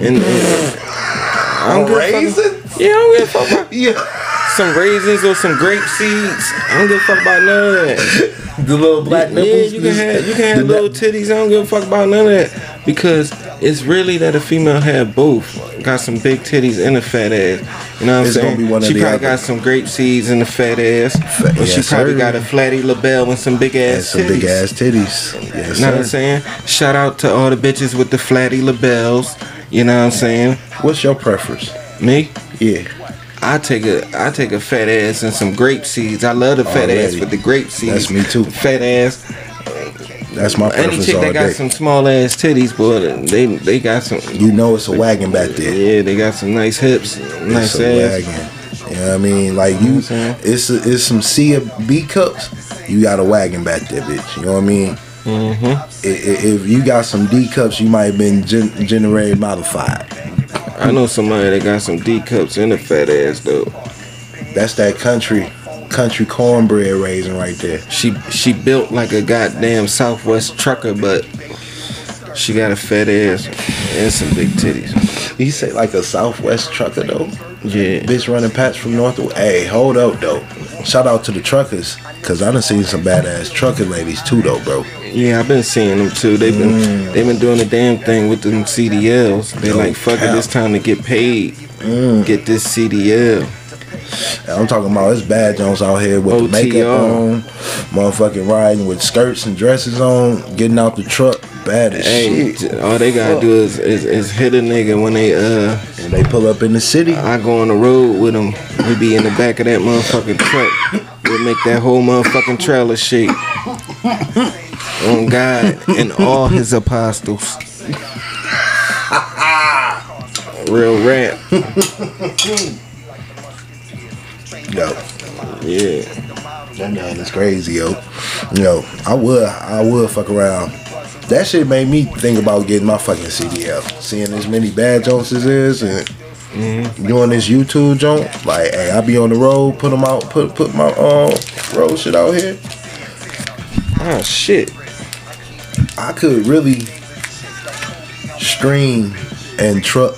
And, and I don't give fuck. Yeah, I don't give a fuck about Yeah. some raisins or some grape seeds. I don't give a fuck about none of that. The little black nipples. Yeah, you can have you can have the little titties. I don't give a fuck about none of that because it's really that a female have both. Got some big titties and a fat ass. You know what I'm It's gonna saying? be one she probably other. got some grape seeds and a fat ass, or she probably sir. got a flatty label and some big and ass some titties. big ass titties. Yes, You know what I'm saying? Shout out to all the bitches with the flatty labels. You know what I'm saying? What's your preference? Me, Yeah. I take a I take a fat ass and some grape seeds. I love the fat ass with the grape seeds. That's me too. Fat ass. That's my preference Any chick all that got day. some small ass titties, boy, they they got some. You know it's a wagon back there. Yeah, they got some nice hips, nice it's a ass. wagon. You know what I mean? Like you, what I'm it's a, it's some C of B cups. You got a wagon back there, bitch. You know what I mean? Mm-hmm. If you got some D cups, you might have been gen- generated modified. I know somebody that got some D cups and a fat ass though. That's that country, country cornbread raisin right there. She she built like a goddamn Southwest trucker, but she got a fat ass and some big titties. You say like a Southwest trucker though. Yeah. Bitch running pats from North. Hey, hold up though. Shout out to the truckers, cause I done seen some badass trucking ladies too though, bro. Yeah, I've been seeing them too. They've been mm. they've been doing the damn thing with them CDLs. They No like fuck it, it's time to get paid. Mm. Get this CDL. I'm talking about it's bad Jones out here with the makeup on, motherfucking riding with skirts and dresses on, getting out the truck, bad as Hey, shit. all they gotta do is, is is hit a nigga when they uh And they pull up in the city. I go on the road with them. We be in the back of that motherfucking truck. We make that whole motherfucking trailer shake. On God and all his apostles. Real rap. Yo, Yeah. that man is crazy, yo. Yo, I would, I would fuck around. That shit made me think about getting my fucking CDL. Seeing as many bad Jones as is and doing this YouTube joint. Like, hey, I be on the road, put them out, put put my um road shit out here. Oh shit. I could really stream and truck.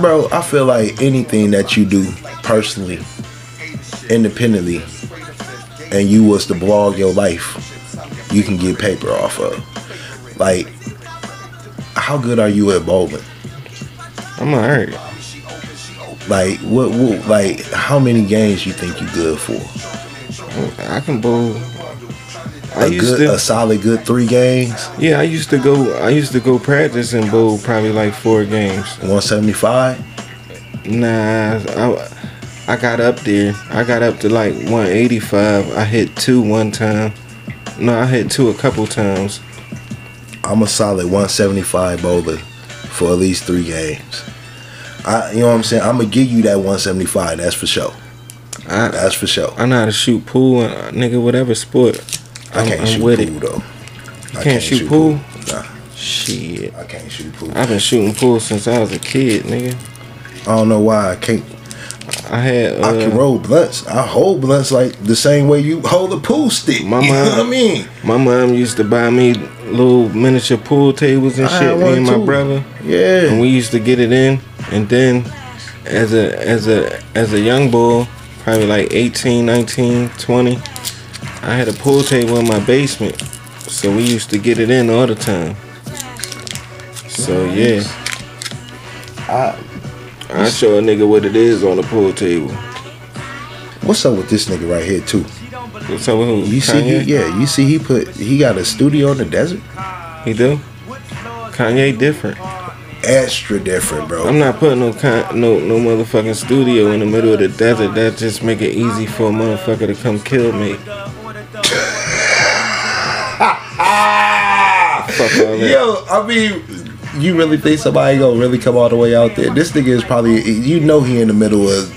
Bro, I feel like anything that you do personally, independently, and you was to blog your life, you can get paper off of. Like, how good are you at bowling? I'm alright. Like, what, what, like, how many games you think you good for? I can bowl. I A used good, to a solid good three games, Yeah, I used to go I used to go practice and bowl probably like four games. 175. Nah, I, I got up there. I got up to like 185. I hit two one time. No, I hit two a couple times. I'm a solid 175 bowler for at least three games. I, you know what I'm saying? I'm gonna give you that 175. That's for sure. I That's for sure. I know how to shoot pool and uh, nigga whatever sport. I I'm, can't I'm shoot with pool it. though. I can't shoot pool? Nah, Shit, I can't shoot pool. I've been shooting pool since I was a kid, nigga. I don't know why I can't. I had uh, I can roll blunts. I hold blunts like the same way you hold a pool stick. My you know mom- what I mean? my mom used to buy me little miniature pool tables and I shit. Me and my too. brother. Yeah. And we used to get it in and then as a as a as a young boy probably like 18 19 20 i had a pool table in my basement so we used to get it in all the time so yeah I, i show a nigga what it is on the pool table what's up with this nigga right here too? what's up with who You see, Kanye? he, yeah, you see, he put he got a studio in the desert. he do kanye different extra different, bro. I'm not putting no con- no no motherfucking studio in the middle of the desert. That just make it easy for a motherfucker to come kill me. Fuck all that. Yo, I mean, you really think somebody gonna really come all the way out there? This nigga is probably, you know, he in the middle of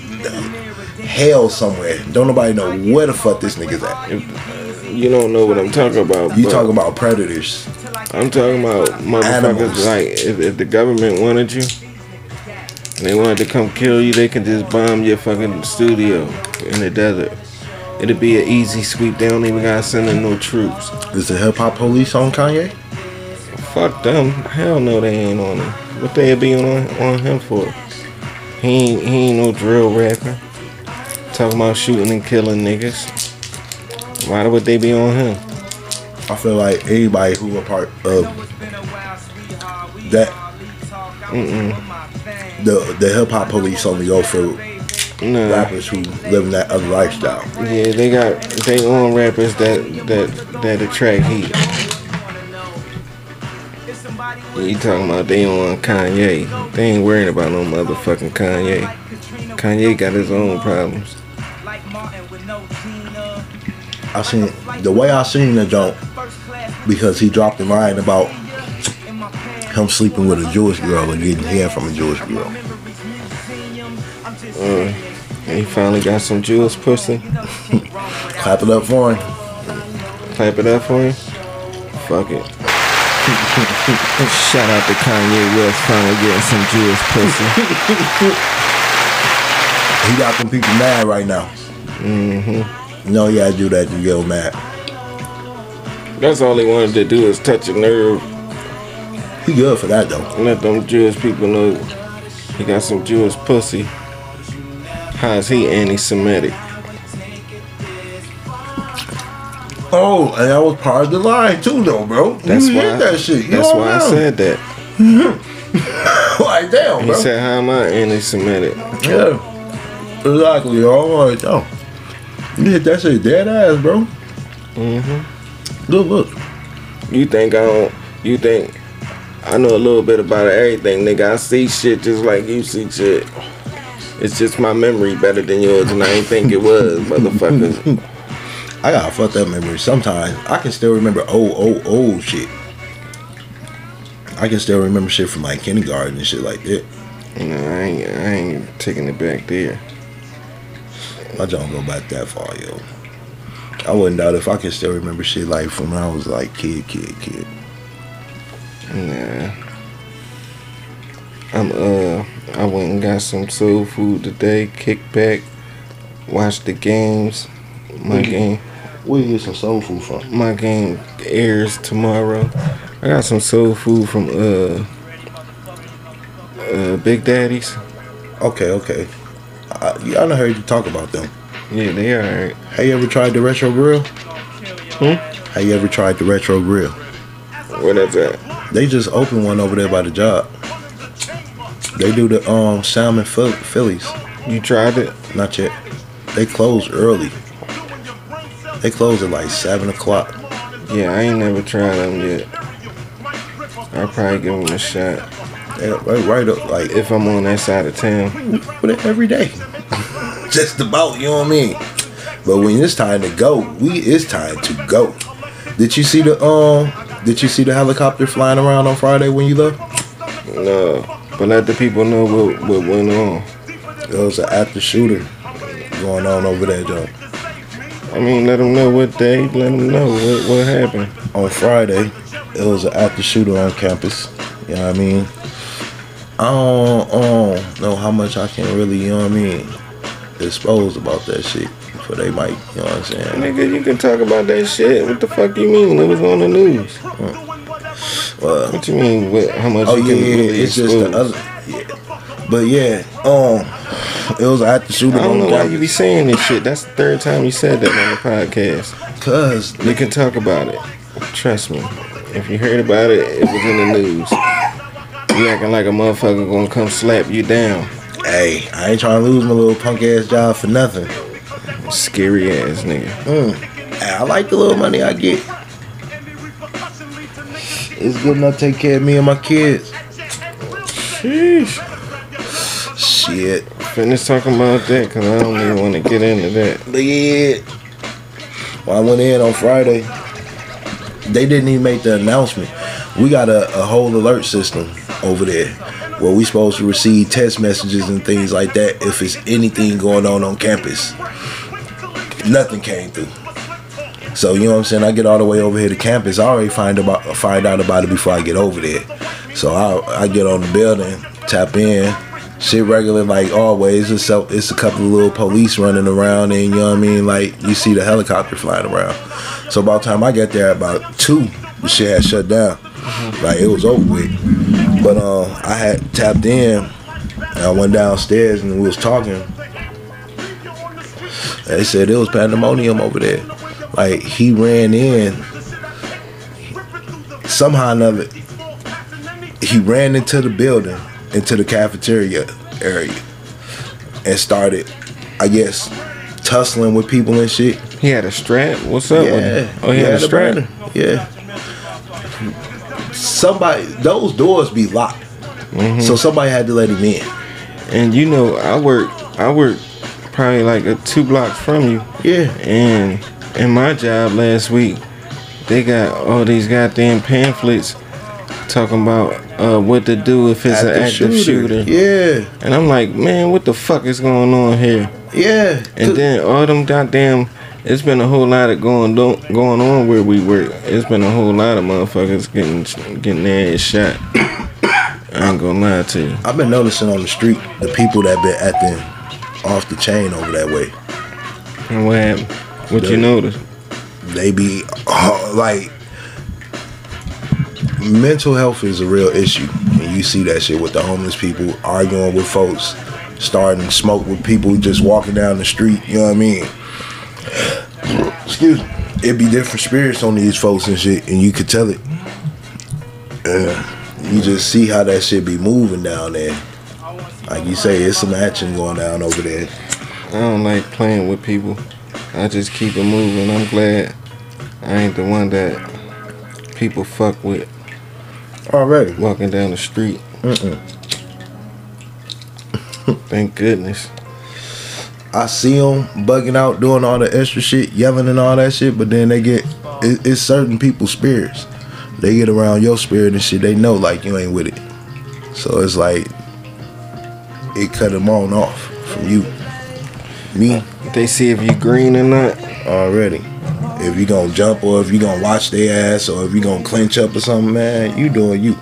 hell somewhere. Don't nobody know where the fuck this nigga's at. You don't know what I'm talking about. You talking about predators? I'm talking about motherfuckers Animals. like if, if the government wanted you and they wanted to come kill you, they can just bomb your fucking studio in the desert. It'd be an easy sweep. They don't even gotta send in no troops. Is the hip hop police on Kanye? Fuck them. Hell no, they ain't on him. What they be on on him for? He ain't he ain't no drill rapper. Talking about shooting and killing niggas. Why would they be on him? I feel like anybody who a part of that, the the hip hop police only go for No. rappers who live in that other lifestyle. Yeah, they got they own rappers that that that attract heat. You talking about they on Kanye? They ain't worrying about no motherfucking Kanye. Kanye got his own problems. I seen the way I seen the joke because he dropped a line about him sleeping with a Jewish girl and getting hair from a Jewish girl. Mm. And he finally got some Jewish pussy. Clap it up for him. Clap it up for him. Fuck it. Shout out to Kanye West finally getting some Jewish pussy. He got them people mad right now. Mm-hmm. You know he had to do that to get mad. That's all he wanted to do is touch a nerve He good for that though. Let them Jewish people know he got some Jewish pussy. How is he anti-Semitic? Oh, and that was part of the line too, though, bro. That's you why. hit that shit. You that's why I said that. like damn, He bro. said, "How am I anti-Semitic?" yeah, exactly. All right, though. you hit that shit dead ass, bro. Mm-hmm. Look, look. You think I don't? You think I know a little bit about everything, nigga? I see shit just like you see shit. It's just my memory better than yours, and I ain't think it was, motherfuckers. I got a fucked up memory. Sometimes I can still remember old, old, old shit. I can still remember shit from like kindergarten and shit like that. You know, I ain't, I ain't taking it back there. I don't go back that far, yo. I wouldn't doubt if I can still remember shit like from when I was like kid, kid, kid. Nah. I'm uh I went and got some soul food today, kick back, watch the games. My game Where you get some soul food from? my game airs tomorrow. I got some soul food from uh uh Big Daddy's. Okay, okay. I, yeah, I done heard you talk about them. Yeah, they alright. Have you ever tried the retro grill? Hmm? Have you ever tried the retro grill? That? They just opened one over there by the job. They do the um salmon Phil- Phillies. You tried it? Not yet. They close early. They close at like seven o'clock. Yeah, I ain't never tried them yet. I'll probably give them a shot They right, right up like if I'm on that side of town. with it every day. Just about, you know what I mean? But when it's time to go, we it's time to go. Did you see the um did you see the helicopter flying around on Friday when you left? No, but let the people know what what went on. There was an active shooter going on over there, Joe. I mean, let them know what day. Let them know what what happened. On Friday, it was an active shooter on campus. You know what I mean? I don't, I don't know how much I can really, you know what I mean, expose about that shit. But they might, you know what I'm saying? Nigga, you can talk about that shit. What the fuck you mean? It was on the news. Well, What you mean? What, how much Oh you yeah, can yeah, it's just the other. Yeah. But yeah, um, it was active shooter I don't know why you be saying this shit. That's the third time you said that on the podcast. Cause We can talk about it. Trust me. If you heard about it, it was in the news. You acting like a motherfucker gonna come slap you down. hey, I ain't trying to lose my little punk ass job for nothing. Scary ass nigga. Mm. I like the little money I get. It's good enough to take care of me and my kids. Sheesh. Shit. Finish talking about that because I don't even want to get into that. But yeah. When I went in on Friday, they didn't even make the announcement. We got a, a whole alert system over there where we supposed to receive text messages and things like that if it's anything going on on campus. Nothing came through. So you know what I'm saying? I get all the way over here to campus. I already find about find out about it before I get over there. So I I get on the building, tap in, shit regular like always. It's a, it's a couple of little police running around, and you know what I mean. Like you see the helicopter flying around. So about the time I get there, about two, the shit had shut down. Like it was over with. But uh, I had tapped in. And I went downstairs and we was talking. They said it was pandemonium over there. Like he ran in. Somehow or another, he ran into the building, into the cafeteria area, and started, I guess, tussling with people and shit. He had a strap. What's up? with Yeah. Oh, he, had, a strap. burner. Yeah. Somebody, those doors be locked, Mm-hmm. so somebody had to let him in. And you know, I work. I work probably like a two blocks from you. Yeah. And in my job last week, they got all these goddamn pamphlets talking about uh, what to do if it's an active shooter. Yeah. And I'm like, man, what the fuck is going on here? Yeah. And then all them goddamn, it's been a whole lot of going on, going on where we work. It's been a whole lot of motherfuckers getting getting their ass shot. I ain't gonna lie to you. I've been noticing on the street the people that been acting off the chain over that way. And what happened? What you notice? They be uh, like mental health is a real issue, and you see that shit with the homeless people arguing with folks, starting smoke with people just walking down the street. You know what I mean? Excuse me. It be different spirits on these folks and shit, and you could tell it. Yeah. You just see how that shit be moving down there. Like you say, it's some action going down over there. I don't like playing with people. I just keep it moving. I'm glad I ain't the one that people fuck with Already. walking down the street. Mm-mm. Thank goodness. I see them bugging out, doing all the extra shit, yelling and all that shit, but then they get it, it's certain people's spirits. They get around your spirit and shit. They know like you ain't with it, so it's like it cut them on off from you. Me They see if you green or not. already. If you gonna jump or if you gonna watch their ass or if you gonna clinch up or something, man, you doing you.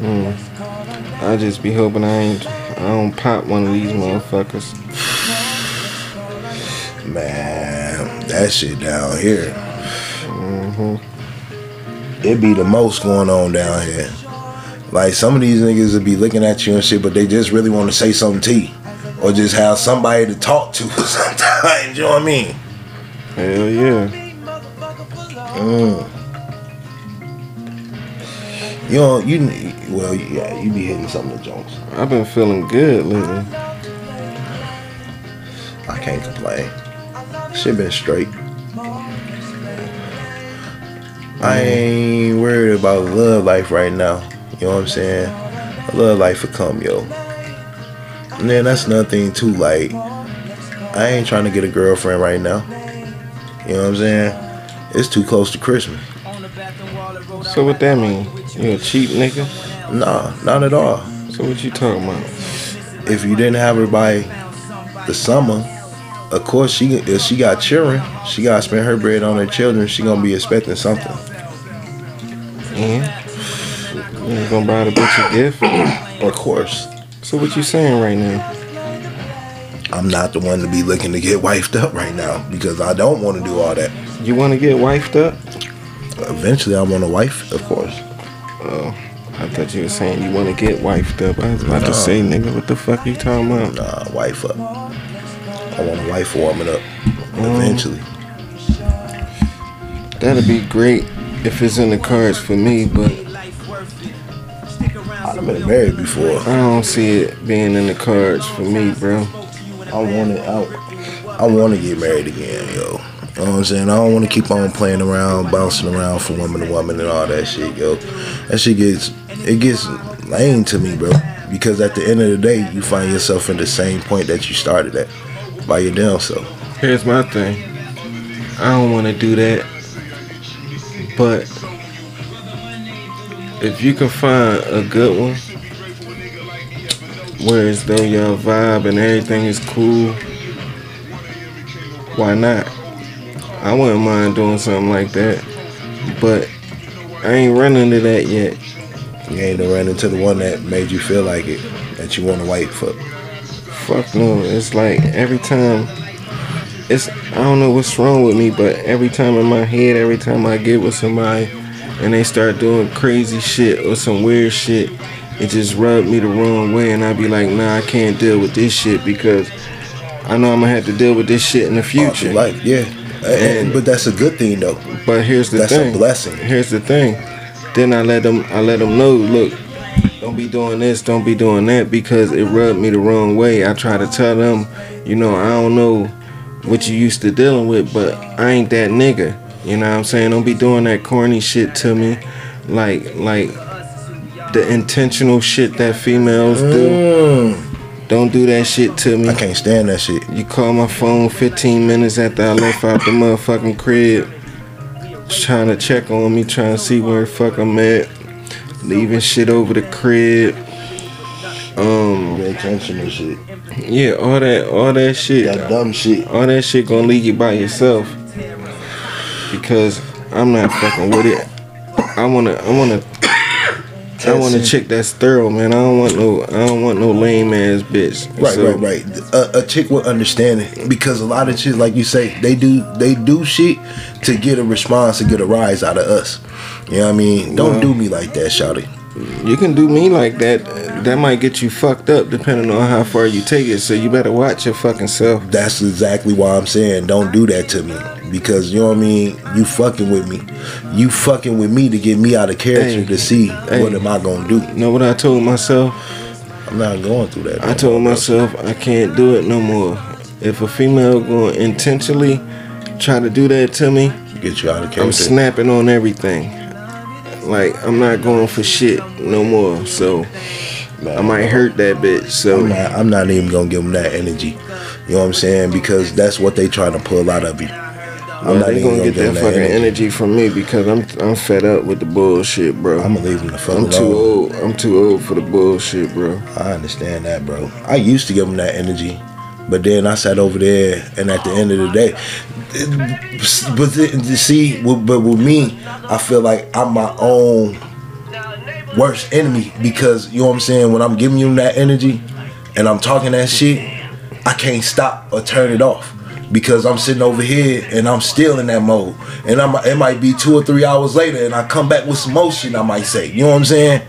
Mm. I just be hoping I ain't. I don't pop one of these motherfuckers. Man, that shit down here. Mm-hmm. It be the most going on down here. Like some of these niggas would be looking at you and shit, but they just really want to say something to you. Or just have somebody to talk to sometimes, you know what I mean? Hell yeah. Mm. You know, you well, yeah, you be hitting some of the jokes. I've been feeling good lately. I can't complain. Shit been straight. I ain't worried about love life right now. You know what I'm saying? Love life will come, yo. And then that's another thing too. Like, I ain't trying to get a girlfriend right now. You know what I'm saying? It's too close to Christmas. So what that mean? You a cheap nigga? Nah, not at all. So what you talking about? If you didn't have her by the summer, of course she if she got children, she gotta spend her bread on her children. She gonna be expecting something. Mm-hmm. You gonna buy the bitch a gift? Of course. So what you saying right now? I'm not the one to be looking to get wifed up right now because I don't want to do all that. You want to get wifed up? Eventually, I want a wife, of course. Oh, I thought you were saying you want to get wifed up. I was about No. to say, nigga, what the fuck are you talking about? Nah, wife up. I want a wife warming up. Oh. Eventually. That'd be great if it's in the cards for me, but I've been married before. I don't see it being in the cards for me, bro. I want it out. I want to get married again, yo. You know what I'm saying? I don't want to keep on playing around, bouncing around from woman to woman and all that shit, yo. That shit gets it gets lame to me, bro. Because at the end of the day, you find yourself in the same point that you started at by your damn self. Here's my thing. I don't want to do that, but if you can find a good one, where though your vibe and everything is cool, why not? I wouldn't mind doing something like that, but I ain't running to that yet. You ain't run into the one that made you feel like it, that you want to wait for. Fuck no. It's like every time. It's I don't know what's wrong with me, but every time in my head, every time I get with somebody, and they start doing crazy shit or some weird shit, it just rubbed me the wrong way, and I'd be like, nah, I can't deal with this shit because I know I'm gonna have to deal with this shit in the future. life, yeah. And, And- but that's a good thing though. But here's the thing. That's a blessing. Here's the thing. Then I let them. I let them know. Look, don't be doing this. Don't be doing that because it rubbed me the wrong way. I try to tell them, you know, I don't know what you used to dealing with, but I ain't that nigga. You know what I'm saying? Don't be doing that corny shit to me, like like the intentional shit that females do. Mm, Don't do that shit to me. I can't stand that shit. You call my phone 15 minutes after I left out the motherfucking crib. Trying to check on me, trying to see where the fuck I'm at. Leaving shit over the crib. Um, The intentional shit. yeah, all that, all that shit. That dumb shit. All that shit gonna leave you by yourself. Because I'm not fucking with it. I wanna, I wanna, I want a chick that's thorough, man. I don't want no, I don't want no lame ass bitch. Right, So- right, right. A, a chick would understand it because a lot of shit, like you say, they do they do shit to get a response to get a rise out of us. You know what I mean? Don't Well- do me like that, shouty. You can do me like that. That might get you fucked up depending on how far you take it. So you better watch your fucking self. That's exactly why I'm saying don't do that to me because you know what I mean. You fucking with me. You fucking with me to get me out of character Hey, to see hey. what am I gonna do. You know what I told myself? I'm not going through that. I told myself I can't do it no more. If a female going intentionally try to do that to me, get you out of character. I'm snapping on everything. Like I'm not going for shit no more. So I might hurt that bitch. So I'm not, I'm not even gonna give them that energy. You know what I'm saying? Because that's what they trying to pull out of you. I'm not they even gonna gonna get that that fucking energy. energy from me because I'm I'm fed up with the bullshit, bro. I'm gonna leave them the fuck I'm alone. too old. I'm too old for the bullshit, bro. I understand that, bro. I used to give them that energy, but then I sat over there, and at the end of the day, but see, but with me, I feel like I'm my own worst enemy because you know what I'm saying. When I'm giving you that energy, and I'm talking that shit, I can't stop or turn it off. Because I'm sitting over here and I'm still in that mode, and I'm it might be two or three hours later, and I come back with some shit I might say. You know what I'm saying?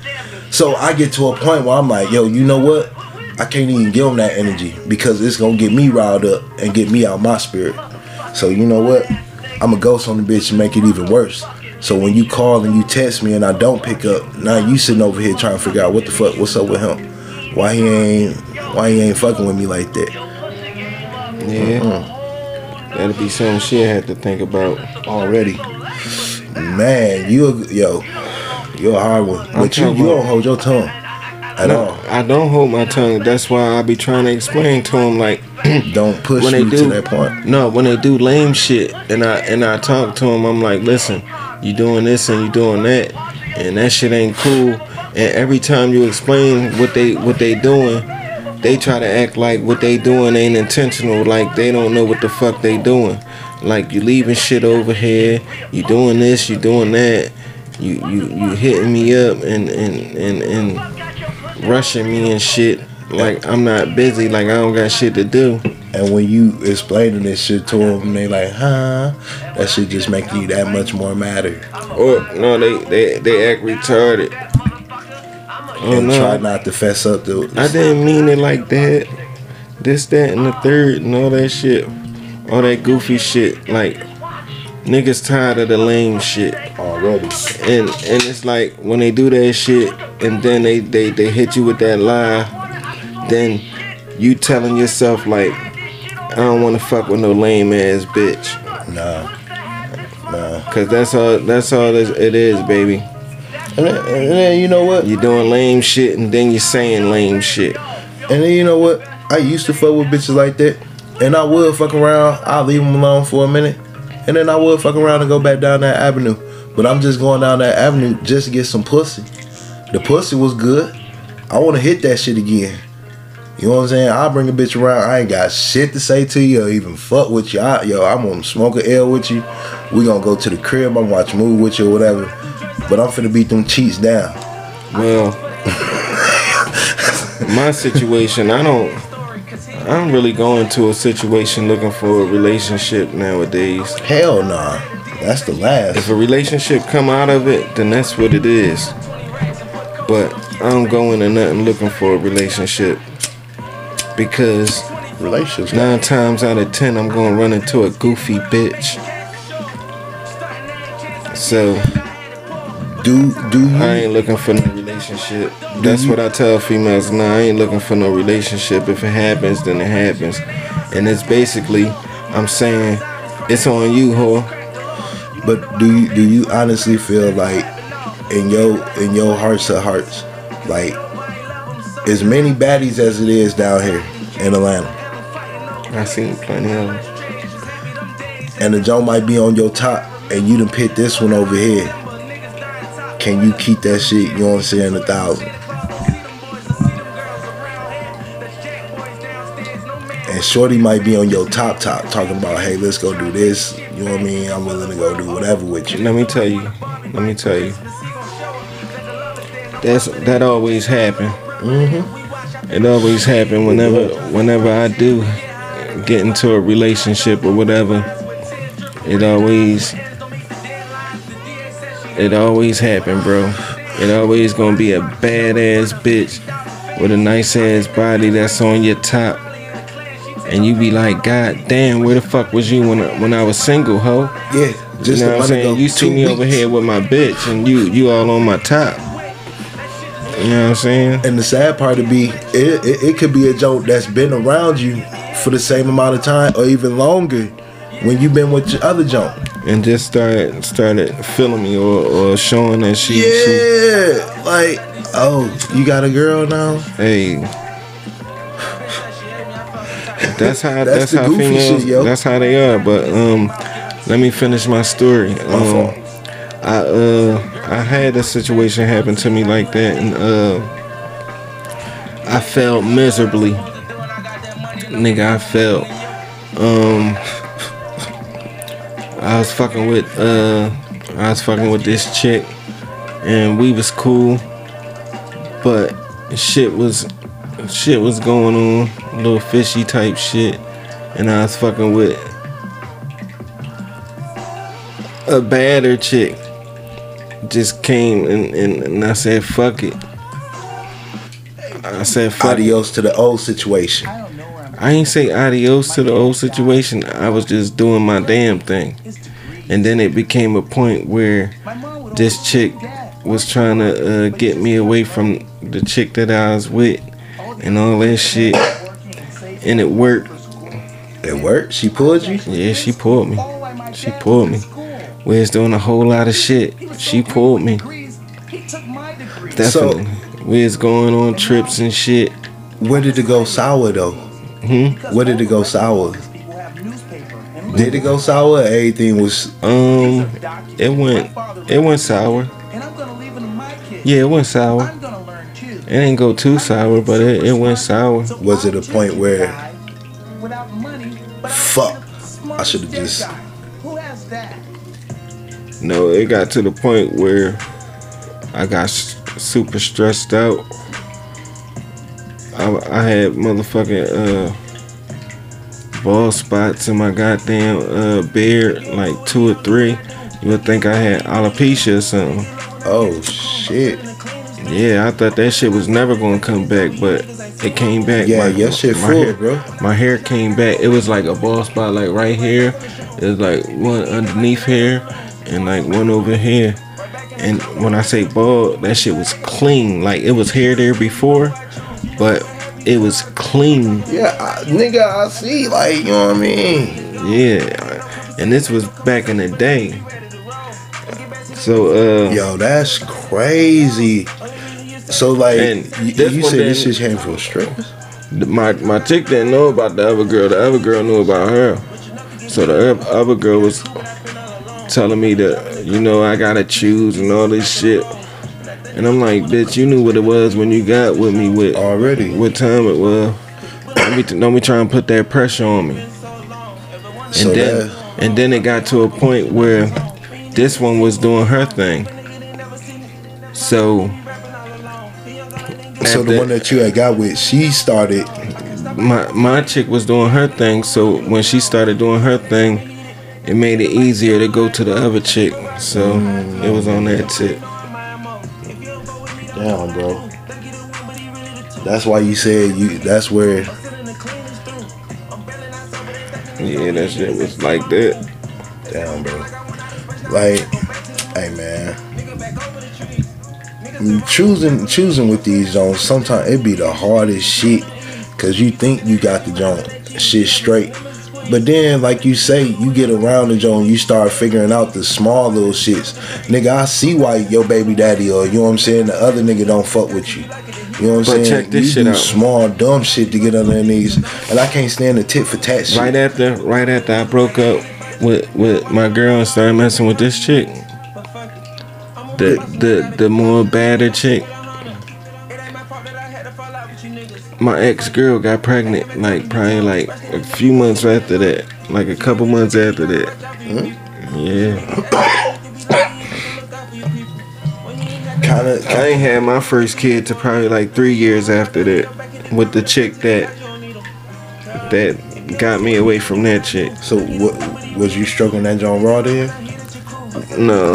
So I get to a point where I'm like, yo, you know what? I can't even give them that energy because it's gonna get me riled up and get me out my spirit. So you know what? I'm a ghost on the bitch and make it even worse. So when you call and you text me and I don't pick up, now you sitting over here trying to figure out what the fuck, what's up with him? Why he ain't, why he ain't fucking with me like that? Yeah. That'll be something she I had to think about. already? Man, you yo, you're a hard one. But you, you don't hold your tongue at No, all. I don't hold my tongue. That's why I be trying to explain to them like Don't push when they me do to that point. No, when they do lame shit and I and I talk to them, I'm like, listen, you doing this and you doing that, and that shit ain't cool. And every time you explain what they what they doing, they try to act like what they doing ain't intentional, like they don't know what the fuck they doing. Like you leaving shit over here, you doing this, you doing that, you you you hitting me up and and and and rushing me and shit. Like I'm not busy, like I don't got shit to do. And when you explaining this shit to them, they like, huh? That shit just make you that much more matter. Or oh, no, they they they act retarded. Oh and try not to fess up to I didn't mean it like that. This, that, and the third, and all that shit, all that goofy shit. Like niggas tired of the lame shit, already. and and it's like when they do that shit, and then they they they hit you with that lie, then you telling yourself like, I don't want to fuck with no lame ass bitch. Nah. Nah. Cause that's all that's all it is, baby. And then, and then you know what? You're doing lame shit and then you're saying lame shit. And then you know what? I used to fuck with bitches like that, and I would fuck around. I'll leave them alone for a minute, and then I would fuck around and go back down that avenue. But I'm just going down that avenue just to get some pussy. The pussy was good. I want to hit that shit again. You know what I'm saying? I'll bring a bitch around. I ain't got shit to say to you or even fuck with you. I, yo, I'm gonna smoke a L with you. We gonna go to the crib. I'm gonna watch a movie with you or whatever. But I'm finna beat them cheats down. Well, my situation, I don't, I don't really go into a situation looking for a relationship nowadays. Hell nah. That's the last. If a relationship come out of it, then that's what it is. But I don't go into nothing looking for a relationship because relationships. nine times out of ten I'm gonna run into a goofy bitch. So Do do you? I ain't looking for no relationship. That's what I tell females. Nah, I ain't looking for no relationship. If it happens, then it happens. And it's basically, I'm saying, it's on you, whore. But do you do you honestly feel like in your in your hearts of hearts, like as many baddies as it is down here in Atlanta, I seen plenty of them. and the joint might be on your top, and you done pick this one over here. Can you keep that shit? You know what I'm saying? A thousand. And Shorty might be on your top top talking about, hey, let's go do this. You know what I mean? I'm willing to go do whatever with you. Let me tell you. Let me tell you. That's that always happen. Mm-hmm. It always happen whenever whenever I do get into a relationship or whatever. It always it always happen, bro. It always gonna be a badass bitch with a nice ass body that's on your top. And you be like, God damn, where the fuck was you when I, when I was single, ho? Yeah, just you know what I'm saying? You see me over here with my bitch, and you you all on my top. You know what I'm saying? And the sad part to be, it, it, it could be a joke that's been around you for the same amount of time or even longer when you've been with your other joke. And just started started feeling me or, or showing that she, she Yeah, like, oh, you got a girl now? hey. That's how That's that's, how females shit, yo. that's how they are. But um, let me finish my story. Um. I uh I had a situation happen to me like that, and uh, I felt miserably. Nigga, I felt. Um, I was fucking with uh, I was fucking with this chick, and we was cool, but shit was shit was going on, little fishy type shit, and I was fucking with a badder chick. Just came and, and, and I said fuck it. I said fuck it. Adios to the old situation. I ain't say adios to the old situation. I was just doing my damn thing. And then it became a point where this chick was trying to uh, get me away from the chick that I was with and all that shit. And it worked. It worked. She pulled you. Yeah, she pulled me. She pulled me. We was doing a whole lot of shit. She pulled me. Definitely. we was going on trips and shit. Where did it go sour though? Hmm? Where did it go sour? Did it go sour? Everything was. Um, it went, it went sour. Yeah, it went sour. It didn't go too sour, but it, it went sour. Was it a point where? Fuck. I should have just. No, it got to the point where I got super stressed out. I, I had motherfucking uh, ball spots in my goddamn uh, beard, like two or three. You would think I had alopecia or something. Oh shit. Yeah, I thought that shit was never gonna come back, but it came back. Yeah, your shit full, hair, bro. My hair came back. It was like a bald spot, like right here. It was like one underneath here, and like one over here. And when I say bald, that shit was clean. Like it was hair there before, but it was clean. Yeah, I, nigga, I see. Like, you know what I mean? Yeah, and this was back in the day. So uh, Yo, that's crazy. So like And you, you said this shit came from stress. My my chick didn't know about the other girl. The other girl knew about her. So the oth- other girl was telling me that you know I gotta choose and all this shit. And I'm like, bitch, you knew what it was when you got with me with Already. what time it was. Don't be, don't be trying to put that pressure on me. And So then that and then it got to a point where this one was doing her thing. So so the after- one that you had got with, she started my my chick was doing her thing, so when she started doing her thing, it made it easier to go to the other chick. So it was on that tip. down, bro. That's why you said you. That's where Yeah, that shit was like that. Damn, bro. Like, hey man, Mm, choosing choosing with these zones. Sometimes it be the hardest shit, cause you think you got the joint shit straight. But then, like you say, you get around the joint, you start figuring out the small little shits. Nigga, I see why your baby daddy or you know what I'm saying, the other nigga don't fuck with you. You know what I'm But saying? check this you shit do out. small dumb shit to get under their knees, and I can't stand the tit for tat shit. Right after right after I broke up with with my girl and started messing with this chick. The the the more badder chick. My ex girl got pregnant like probably like a few months after that. Like a couple months after that. Yeah. Kind of, I ain't had my first kid to probably like three years after that with the chick that that got me away from that chick. So what was you stroking that John Raw there? No,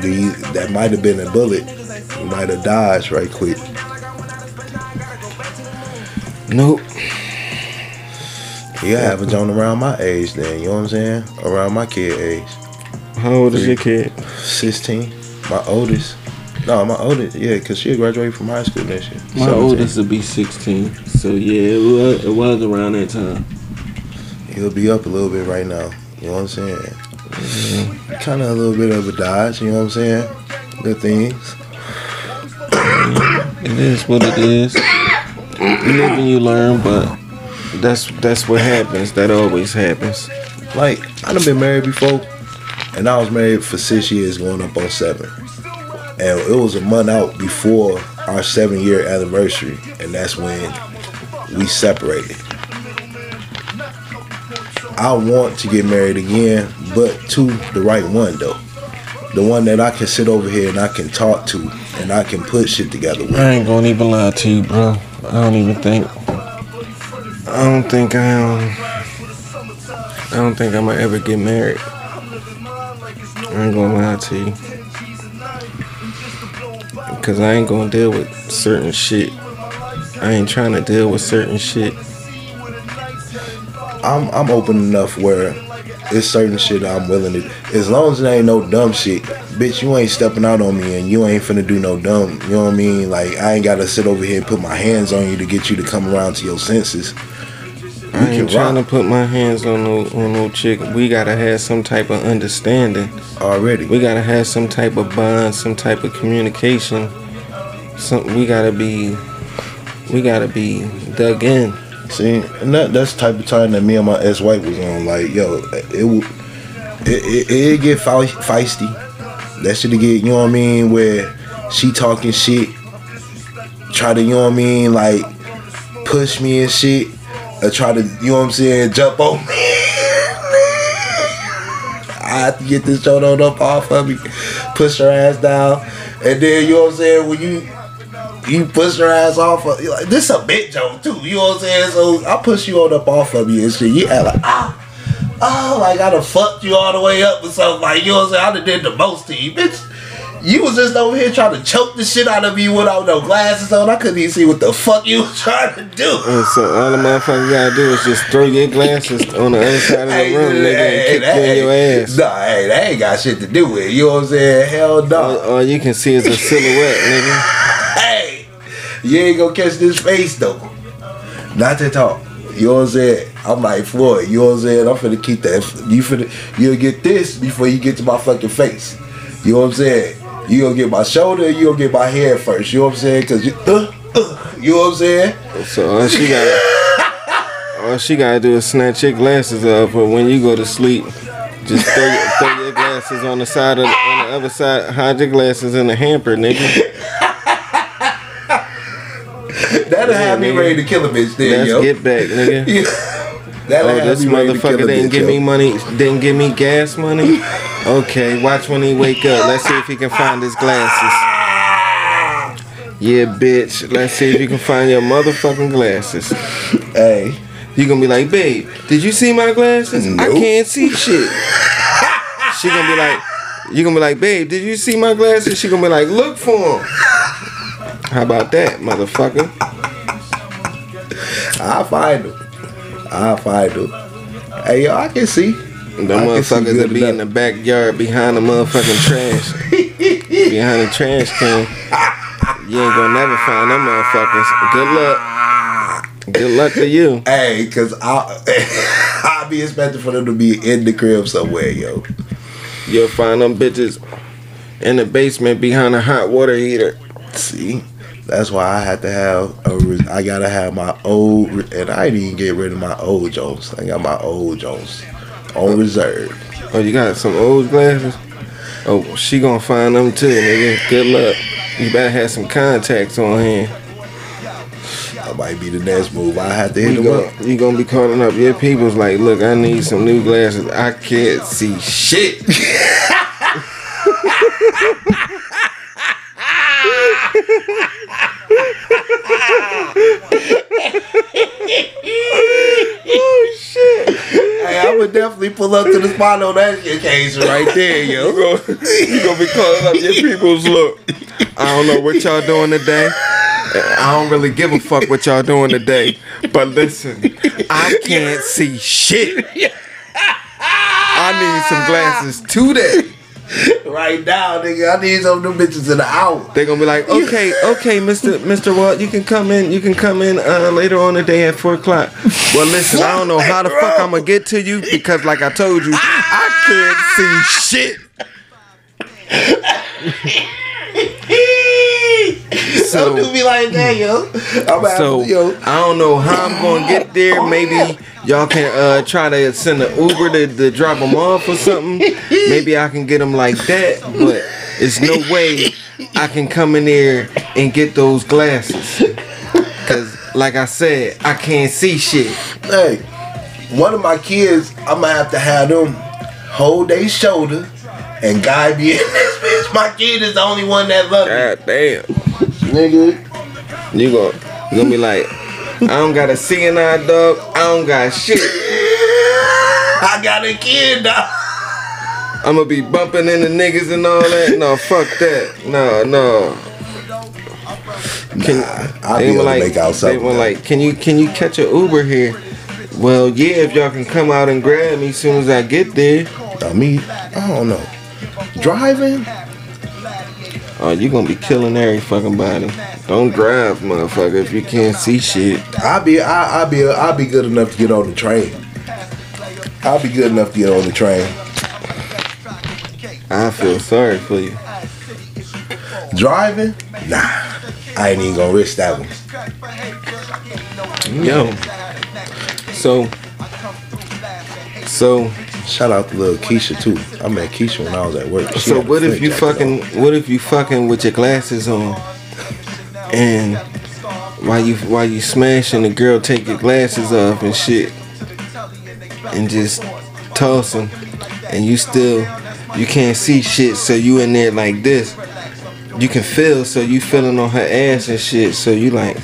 That might have been a bullet. Might have dodged right quick. nope. You have a John around my age then, you know what I'm saying? Around my kid age. How old is your kid? 16. My oldest. No, my oldest, yeah, because she graduated from high school next year. My 17. oldest will be 16. So yeah, it was, it was around that time. He'll be up a little bit right now. You know what I'm saying? Mm-hmm. Kind of a little bit of a dodge, you know what I'm saying? Good things. It is what it is. You live and you learn, but that's that's what happens. That always happens. Like, I done been married before, and I was married for six years, going up on seven. And it was a month out before our seven year anniversary, and that's when we separated. I want to get married again, but to the right one though. The one that I can sit over here and I can talk to and I can put shit together with. I ain't gonna even lie to you, bro. I don't even think. I don't think I am. I don't think I'm gonna ever get married. I ain't gonna lie to you. Cause I ain't gonna deal with certain shit. I ain't trying to deal with certain shit. I'm I'm open enough where it's certain shit I'm willing to as long as it ain't no dumb shit. Bitch, you ain't stepping out on me and you ain't finna do no dumb. You know what I mean? Like I ain't gotta sit over here and put my hands on you to get you to come around to your senses. I We ain't trying rock to put my hands on no on no chick. We gotta have some type of understanding. already. We gotta have some type of bond, some type of communication. Some we gotta be we gotta be dug in. See, and that that's the type of time that me and my ex wife was on. Like, yo, it it, it, it get feisty. That should get, you know what I mean, where she talking shit, try to, you know what I mean, like push me and shit, or try to, you know what I'm saying, jump on me. I have to get this on up off of me, push her ass down, and then you know what I'm saying, when you you push her ass off of like this a bit joke too, you know what I'm saying? So I push you on up off of you and shit. You act like ah oh like I done fucked you all the way up or something like you know what I'm saying? I done did the most to you, bitch. You was just over here trying to choke the shit out of me without no glasses on. I couldn't even see what the fuck you was trying to do. And so all the motherfucker gotta do is just throw your glasses on the other side of the Hey, room, nigga, hey, and kick that you in your ass. Nah, hey, that ain't got shit to do with it. You know what I'm saying? Hell no. All, all you can see is a silhouette, nigga. You ain't gonna catch this face though. Not to talk. You know what I'm saying? I'm like Floyd. You know what I'm saying? I'm finna keep that. You finna, you'll get this before you get to my fucking face. You know what I'm saying? You gonna get my shoulder, you gonna get my head first. You know what I'm saying? Cause you, uh, uh, you know what I'm saying? So all she got, all she gotta do is snatch your glasses off. But when you go to sleep, just throw, your- throw your glasses on the side of the, on the other side. Hide your glasses in the hamper, nigga. That'll Yeah, have me nigga. ready to kill a bitch then, Let's yo. get back, nigga. That'll Oh, have this me ready to kill motherfucker didn't bitch, give yo. me money, didn't give me gas money. Okay, watch when he wake up. Let's see if he can find his glasses. Yeah, bitch. Let's see if you can find your motherfucking glasses. Hey, You gonna be like, babe, did you see my glasses? I can't see shit. she gonna be like, you gonna be like, babe, did you see my glasses? She gonna be like, look for them. How about that, motherfucker? I'll find them. I'll find them. Hey, yo, I can see. The I motherfuckers that be in the backyard behind the motherfucking trash. behind the trash can. You ain't gonna never find them motherfuckers. Good luck. Good luck to you. Hey, cause I I'll be expecting for them to be in the crib somewhere, yo. You'll find them bitches in the basement behind a hot water heater. See, that's why I had to have a. I gotta have my old, and I didn't even get rid of my old Jones. I got my old Jones on reserve. Oh, you got some old glasses? Oh, she gonna find them too, nigga. Good luck. You better have some contacts on hand. That might be the next move. I have to hit You them up. you gonna be calling up your people's like, look, I need some new glasses. I can't see shit. Hey, I would definitely pull up to the spot on that occasion right there, You yo. gonna, you gonna be calling up your people's look. I don't know what y'all doing today. I don't really give a fuck what y'all doing today. But listen, I can't see shit. I need some glasses today. right now, nigga. I need some of them bitches in the hour. They're gonna be like, okay, okay, Mr. Mr. Walt, you can come in, you can come in uh, later on the day at four o'clock. Well, listen, I don't know how the fuck I'm gonna get to you because, like I told you, I can't see shit. Don't do me like that, yo. I'm So to, yo. I don't know how I'm gonna get there. Maybe y'all can uh, try to send an Uber to, to drop them off or something. Maybe I can get them like that, but it's no way I can come in there and get those glasses. Cause like I said, I can't see shit. Hey, one of my kids, I'm gonna have to have them hold their shoulder and guide me in this bitch. My kid is the only one that love me. God damn. Nigga. You gon' you gonna be like, I don't got a CNI dog. I don't got shit. I got a kid, dog. I'm gonna be bumping into niggas and all that. No, fuck that. No, no. Can, I'll they were able to make out they were like, can you can you catch an Uber here? Well, yeah, if y'all can come out and grab me as soon as I get there. I mean, I don't know. Driving? Oh, you gonna be killing every fucking body. Don't drive, motherfucker, if you can't see shit. I'll be, I, I'll be, I'll be good enough to get on the train. I'll be good enough to get on the train. I feel sorry for you. Driving? Nah, I ain't even gonna risk that one. Yo. So. So. Shout out to little Keisha too. I met Keisha when I was at work. She So what if you fucking on. what if you fucking with your glasses on and while you while you smashing the girl take your glasses off and shit and just toss them and you still you can't see shit so you in there like this you can feel so you feeling on her ass and shit so you like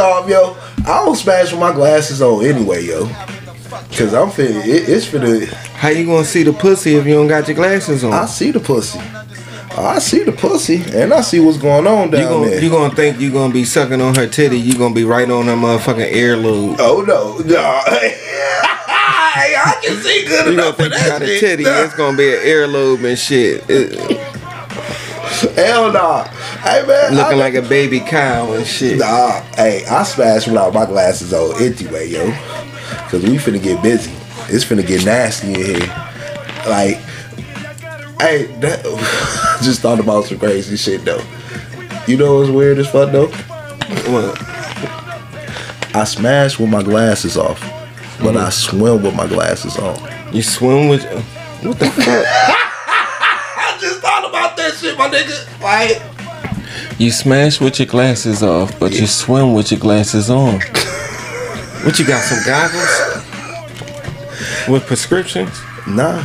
off, yo, I don't smash with my glasses on anyway, yo. Cause I'm finna, it, it's finna. how you gonna see the pussy if you don't got your glasses on I see the pussy. I see the pussy, and I see what's going on you down gonna there. you gonna think you gonna be sucking on her titty you gonna be right on her motherfucking earlobe oh no, no. hey, I can see good You gonna for think you got a titty? Nah. It's gonna be an earlobe and shit. It- Hell nah. Hey man, looking I- like a baby cow and shit. Nah, hey, I smashed without my glasses on anyway, yo. Cause we finna get busy. It's finna get nasty in here. Like, hey, that, I just thought about some crazy shit though. You know what's weird as fuck though? What? I smashed with my glasses off, but I swim with my glasses on. You swim with? What the fuck? I just thought about that shit, my nigga. Like, You smash with your glasses off, but you swim with your glasses on. What you got? Some goggles with prescriptions? Nah.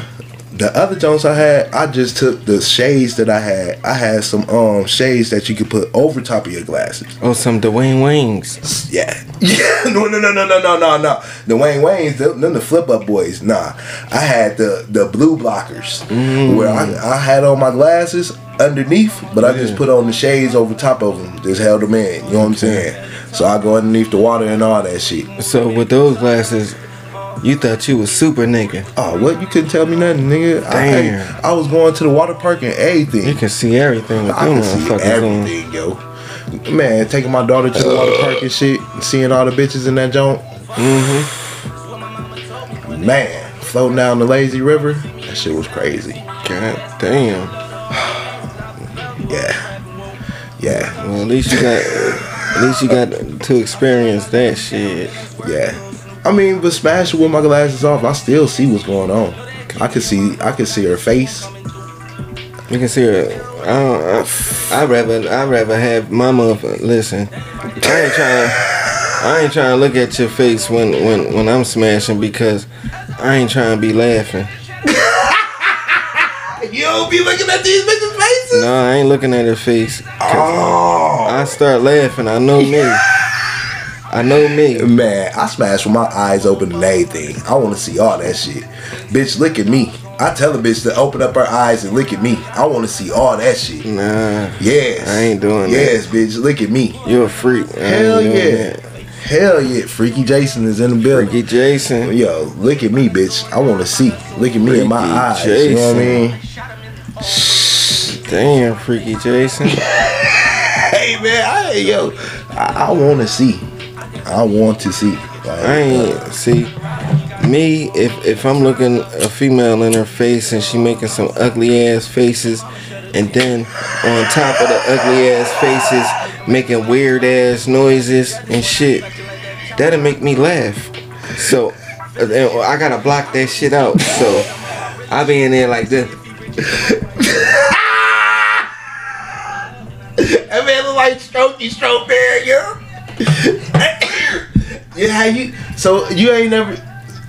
The other Jones I had, I just took the shades that I had. I had some um shades that you could put over top of your glasses. Oh, some Dwayne Waynes. Yeah. Yeah. No, no, no, no, no, no, no, no. The Dwayne Waynes, them, them the flip up boys. Nah. I had the the blue blockers mm. where I, I had on my glasses underneath, but I just put on the shades over top of them. Just held them in. You know what I'm saying? So I go underneath the water and all that shit. So with those glasses, you thought you was super nigga. Oh, what? You couldn't tell me nothing, nigga. I, Damn. I was going to the water park and everything. You can see everything with I them can see motherfuckers on. everything, yo. Man, taking my daughter to the water park and shit, and seeing all the bitches in that joint. Mm-hmm. Man, floating down the lazy river, that shit was crazy. God damn. Yeah, yeah, Well, at least you got, at least you got to experience that shit. yeah. I mean, but smashing with my glasses off, I still see what's going on. I can see, I can see her face. You can see her. I don't. I, I'd rather. I'd rather have my mother. Listen, I ain't trying. I ain't trying to look at your face when when when I'm smashing because I ain't trying to be laughing. You don't be looking at these bitches' No, I ain't looking at her face. Oh I start laughing. I know me. I know me. man, I smash with my eyes open and everything. I want to see all that shit. Bitch, look at me. I tell a bitch to open up her eyes and look at me. I want to see all that shit. Nah, Yes. I ain't doing that. Yes, bitch, look at me. You're a freak. Hell yeah. that. Hell yeah. Freaky Jason is in the building. Freaky Jason. Yo, look at me, bitch. I want to see. Look at me in my Freaky eyes. You know what I mean? Damn, Freaky Jason. Hey, man. I, yo, I, I want to see. I want to see. Like, I ain't see me if if I'm looking a female in her face and she making some ugly ass faces, and then on top of the ugly ass faces making weird ass noises and shit, that'll make me laugh. So uh, I gotta block that shit out. So I be in there like this. That man look Strokey Stroke Bear, yo. yeah, you? So you ain't never.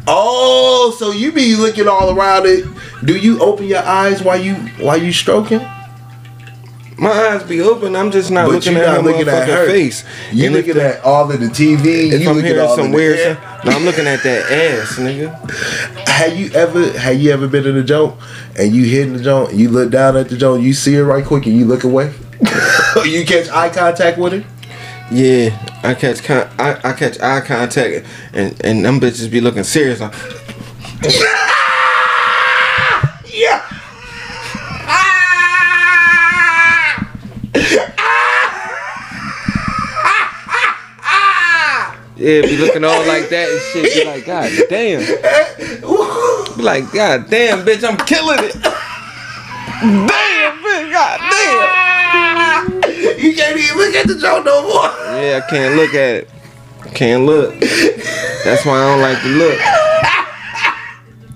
Oh, so you be looking all around it. Do you open your eyes while you while you stroking? My eyes be open. I'm just not But looking at not her looking at her. face. You And looking the- at all of the TV. If you I'm looking hearing some of weird stuff, no, I'm looking at that ass, nigga. Have you ever have you ever been in a joint and you hitting the joint, you look down at the joint, you see her right quick and you look away? you catch eye contact with her? Yeah, I catch con- I, I catch eye contact and and them bitches be looking serious. Like, Yeah. yeah, be looking all like that and shit. Be like, God damn. Be like, God damn, bitch, I'm killing it. Damn, bitch, God damn. You can't even look at the joint no more. Yeah, I can't look at it. Can't look. That's why I don't like to look.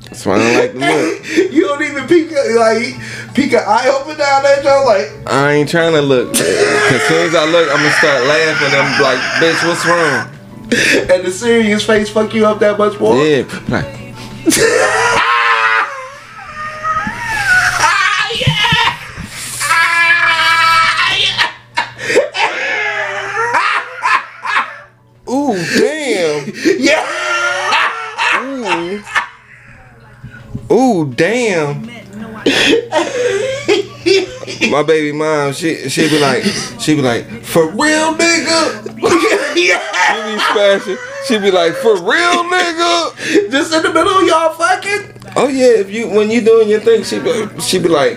That's why I don't like to look. You don't even peek like peek an eye open down that joint like I ain't trying to look. Cause as soon as I look, I'm gonna start laughing. I'm like, bitch, what's wrong? and the serious face fuck you up that much more. Yeah, like, ooh, damn. Yeah. Ooh. Ooh, damn. My baby mom, she she be like, she be like, for real, nigga. yeah. She be smashing. She be like, for real, nigga. Just in the middle of y'all fucking. Oh yeah, if you when you doing your thing, she be she be like,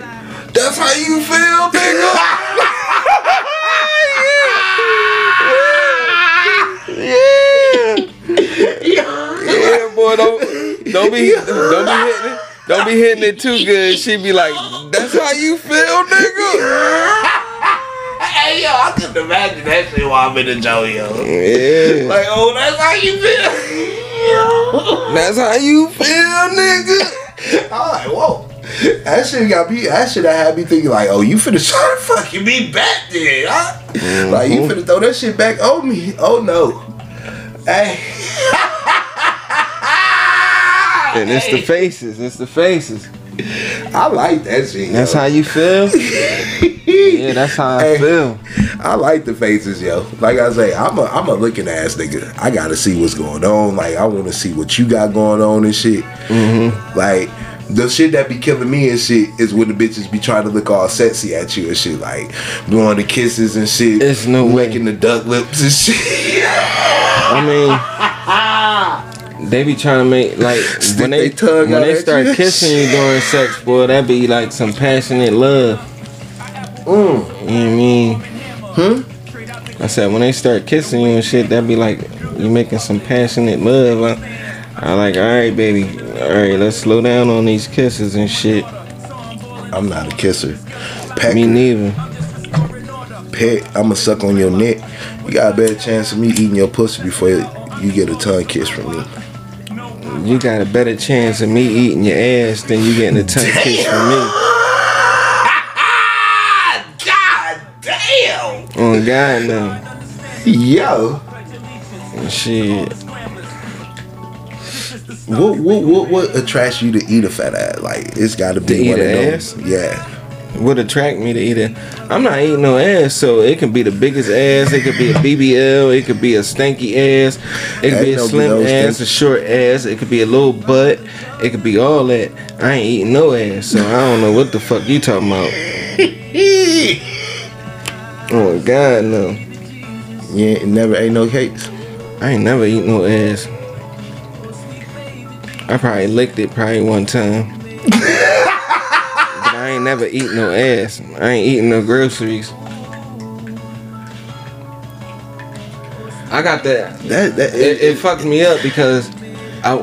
that's how you feel, nigga. Yeah, yeah, boy, don't don't be don't be hitting it. Don't be hitting it too good. She be like, "That's how you feel, nigga." Hey yo, I couldn't imagine that shit while I'm in the Joe yo. Yeah, Like, oh, that's how you feel. that's how you feel, nigga. I'm like, whoa. That shit got me. That shit that had me thinking like, oh, you finna try to fucking me back then, huh? Like you mm-hmm. finna throw that shit back on me? Oh no. Hey. And it's the faces. It's the faces. I like that shit. That's yo. how you feel. Yeah, that's how I feel. I like the faces, yo. Like I say, I'm a I'm a looking ass nigga. I gotta see what's going on. Like I want to see what you got going on and shit. Mm-hmm. Like the shit that be killing me and shit is when the bitches be trying to look all sexy at you and shit, like blowing the kisses and shit. It's no way. making the duck lips and shit. I mean, they be trying to make like when they when they start you. kissing you during sex, boy. That be like some passionate love. Mm. You know what I mean? Hmm. I said when they start kissing you and shit, that be like you making some passionate love. I, I like, all right, baby, all right, let's slow down on these kisses and shit. I'm not a kisser. Pecker, Me neither. Pet. I'ma suck on your neck. You got a better chance of me eating your pussy before you get a tongue kiss from me. You got a better chance of me eating your ass than you getting a tongue kiss from me. God damn. Oh God, no. Yo. Shit. What what what what attracts you to eat a fat ass? Like it's got to be one of those. Yeah. Would attract me to eat it. I'm not eating no ass, so it can be the biggest ass. It could be a BBL. It could be a stanky ass. It could be a slim ass, a short ass. It could be a little butt. It could be all that. I ain't eating no ass, so I don't know what the fuck you talking about. Oh God, no. You ain't never ate no cakes. I ain't never eat no ass. I probably licked it probably one time. Ain't never eat no ass. I ain't eating no groceries. I got that. That that It, it fucked me up because I,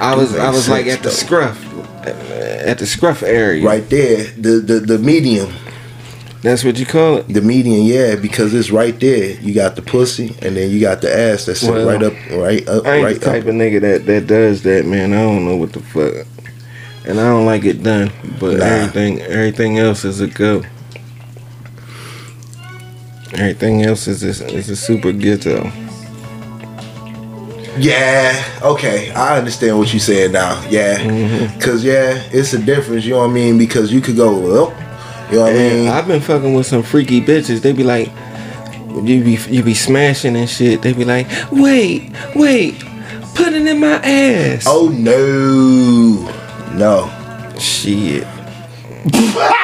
I was I was like at the scruff, at the scruff area. right there, the, the the medium, That's what you call it. the median, yeah, because it's right there. You got the pussy, and then you got the ass that's Well, right up, right up, I ain't right the type up. of nigga that that does that, man. I don't know what the fuck, and I don't like it done. But Nah. everything everything else is a go. Everything else is a, is a super ghetto. Yeah, okay, I understand what you're saying now. Yeah, Mm-hmm. cause yeah, it's a difference. You know what I mean? Because you could go, well, you know what I mean? I've been fucking with some freaky bitches. They be like, you be you be smashing and shit. They be like, wait, wait, put it in my ass. Oh no, no. shit.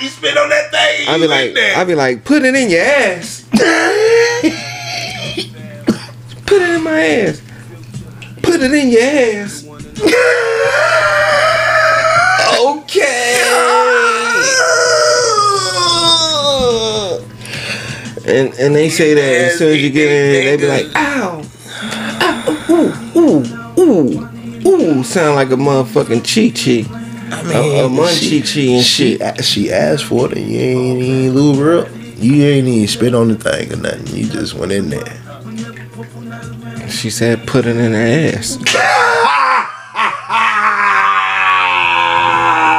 You spit on that thing. I be like, I be like, put it in your ass. put it in my ass. Put it in your ass. okay. And and they say that as soon as you get in, they be like, ow, ow, ooh, ooh, ooh, ooh, sound like a motherfucking chi chi. I A- a munchie chi and she, shit. She asked for it, and you ain't even lube her up. You ain't even spit on the thing or nothing. You just went in there. She said, put it in her ass.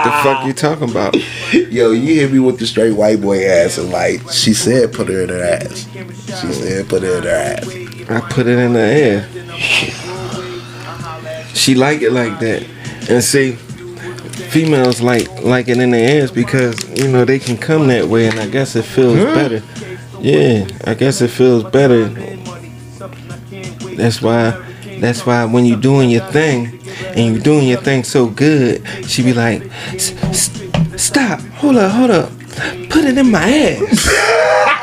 the fuck you talking about? Yo, you hit me with the straight white boy ass and like she said, put her in her ass. She said, put it in her ass. I put it in her ass. She like it like that. And see, females like like it in their ass because you know they can come that way, and I guess it feels better. Yeah, I guess it feels better. That's why. That's why when you're doing your thing, and you're doing your thing so good, she be like, "S- s- "Stop! Hold up! Hold up! Put it in my ass."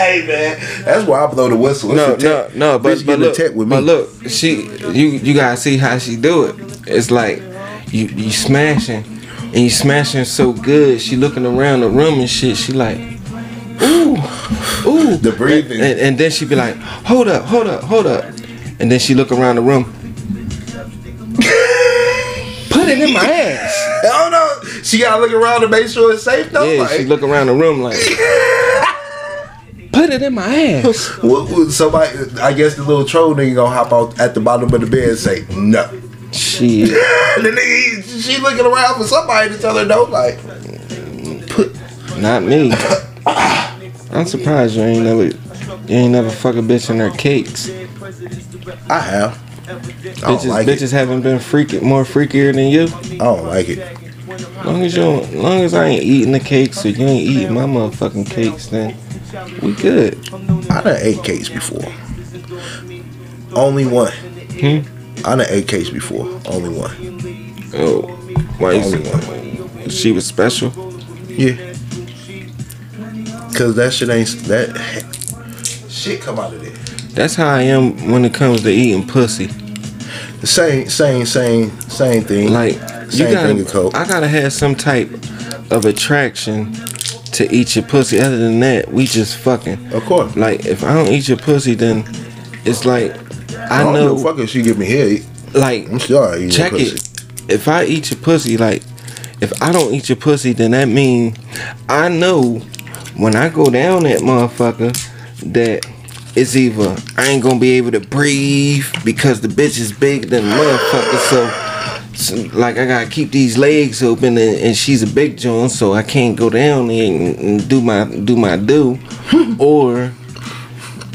Hey man, that's why I blow the whistle. No, no, no, but Bitch but look, tech with me. but look, she you you gotta see how she do it. It's like you you smashing and you smashing so good. She looking around the room and shit. She like, ooh, ooh, The breathing. and, and then she be like, hold up, hold up, hold up, and then she look around the room. Put it in my ass. I don't. She gotta look around to make sure it's safe though. Yeah, like, she look around the room like. Put it in my ass. what, somebody, I guess the little troll nigga gonna hop out at the bottom of the bed and say no. Shit. The nigga, he- she looking around for somebody to tell her no. Like, put Not me. I'm surprised you ain't never you ain't never fuck a bitch in her cakes. I have. I Bitches like bitches haven't been freaky more freakier than you. I don't like it. Long as you don't, long as I ain't eating the cakes or you ain't eating my motherfucking cakes, then we good. I done ate cakes before. Only one. Hmm? I done ate cakes before. Only one. Oh, why you Only say she was special? Yeah. Cause that shit ain't that shit come out of there. That's how I am when it comes to eating pussy. The same, same, same, same thing. Like same thing of gotta, coke. I gotta have some type of attraction to eat your pussy. Other than that, we just fucking. of course. Like if I don't eat your pussy, then it's like I, I know. fuck if she give me head. like I'm sure I eat check your pussy. it. If I eat your pussy, like if I don't eat your pussy, then that mean I know when I go down that motherfucker that it's either I ain't gonna be able to breathe because the bitch is big than the motherfucker. So, like I gotta keep these legs open and, and she's a big joint, so I can't go down there and, and do my do my do, or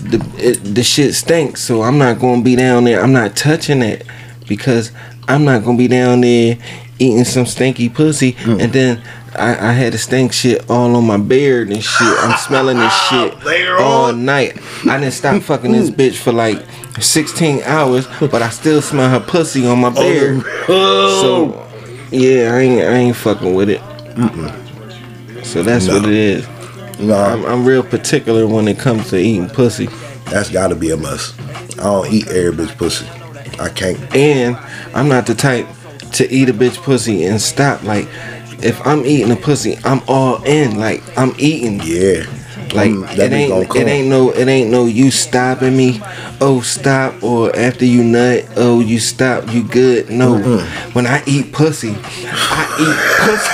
the it, the shit stinks. So I'm not gonna be down there. I'm not touching it because I'm not gonna be down there eating some stinky pussy and then. I, I had the stink shit all on my beard and shit. I'm smelling this shit all night. I didn't stop fucking this bitch for like 16 hours, but I still smell her pussy on my oh, beard. Oh, So yeah, I ain't I ain't fucking with it. So that's what it is. nah, I'm, I'm real particular when it comes to eating pussy, that's gotta be a must. I don't eat every bitch pussy. I can't. and I'm not the type to eat a bitch pussy and stop. Like if I'm eating a pussy, I'm all in. Like I'm eating. Yeah. Like it ain't it ain't no it ain't no you stopping me. Oh stop or after you nut. Oh you stop. You good? No. When I eat pussy, I eat pussy.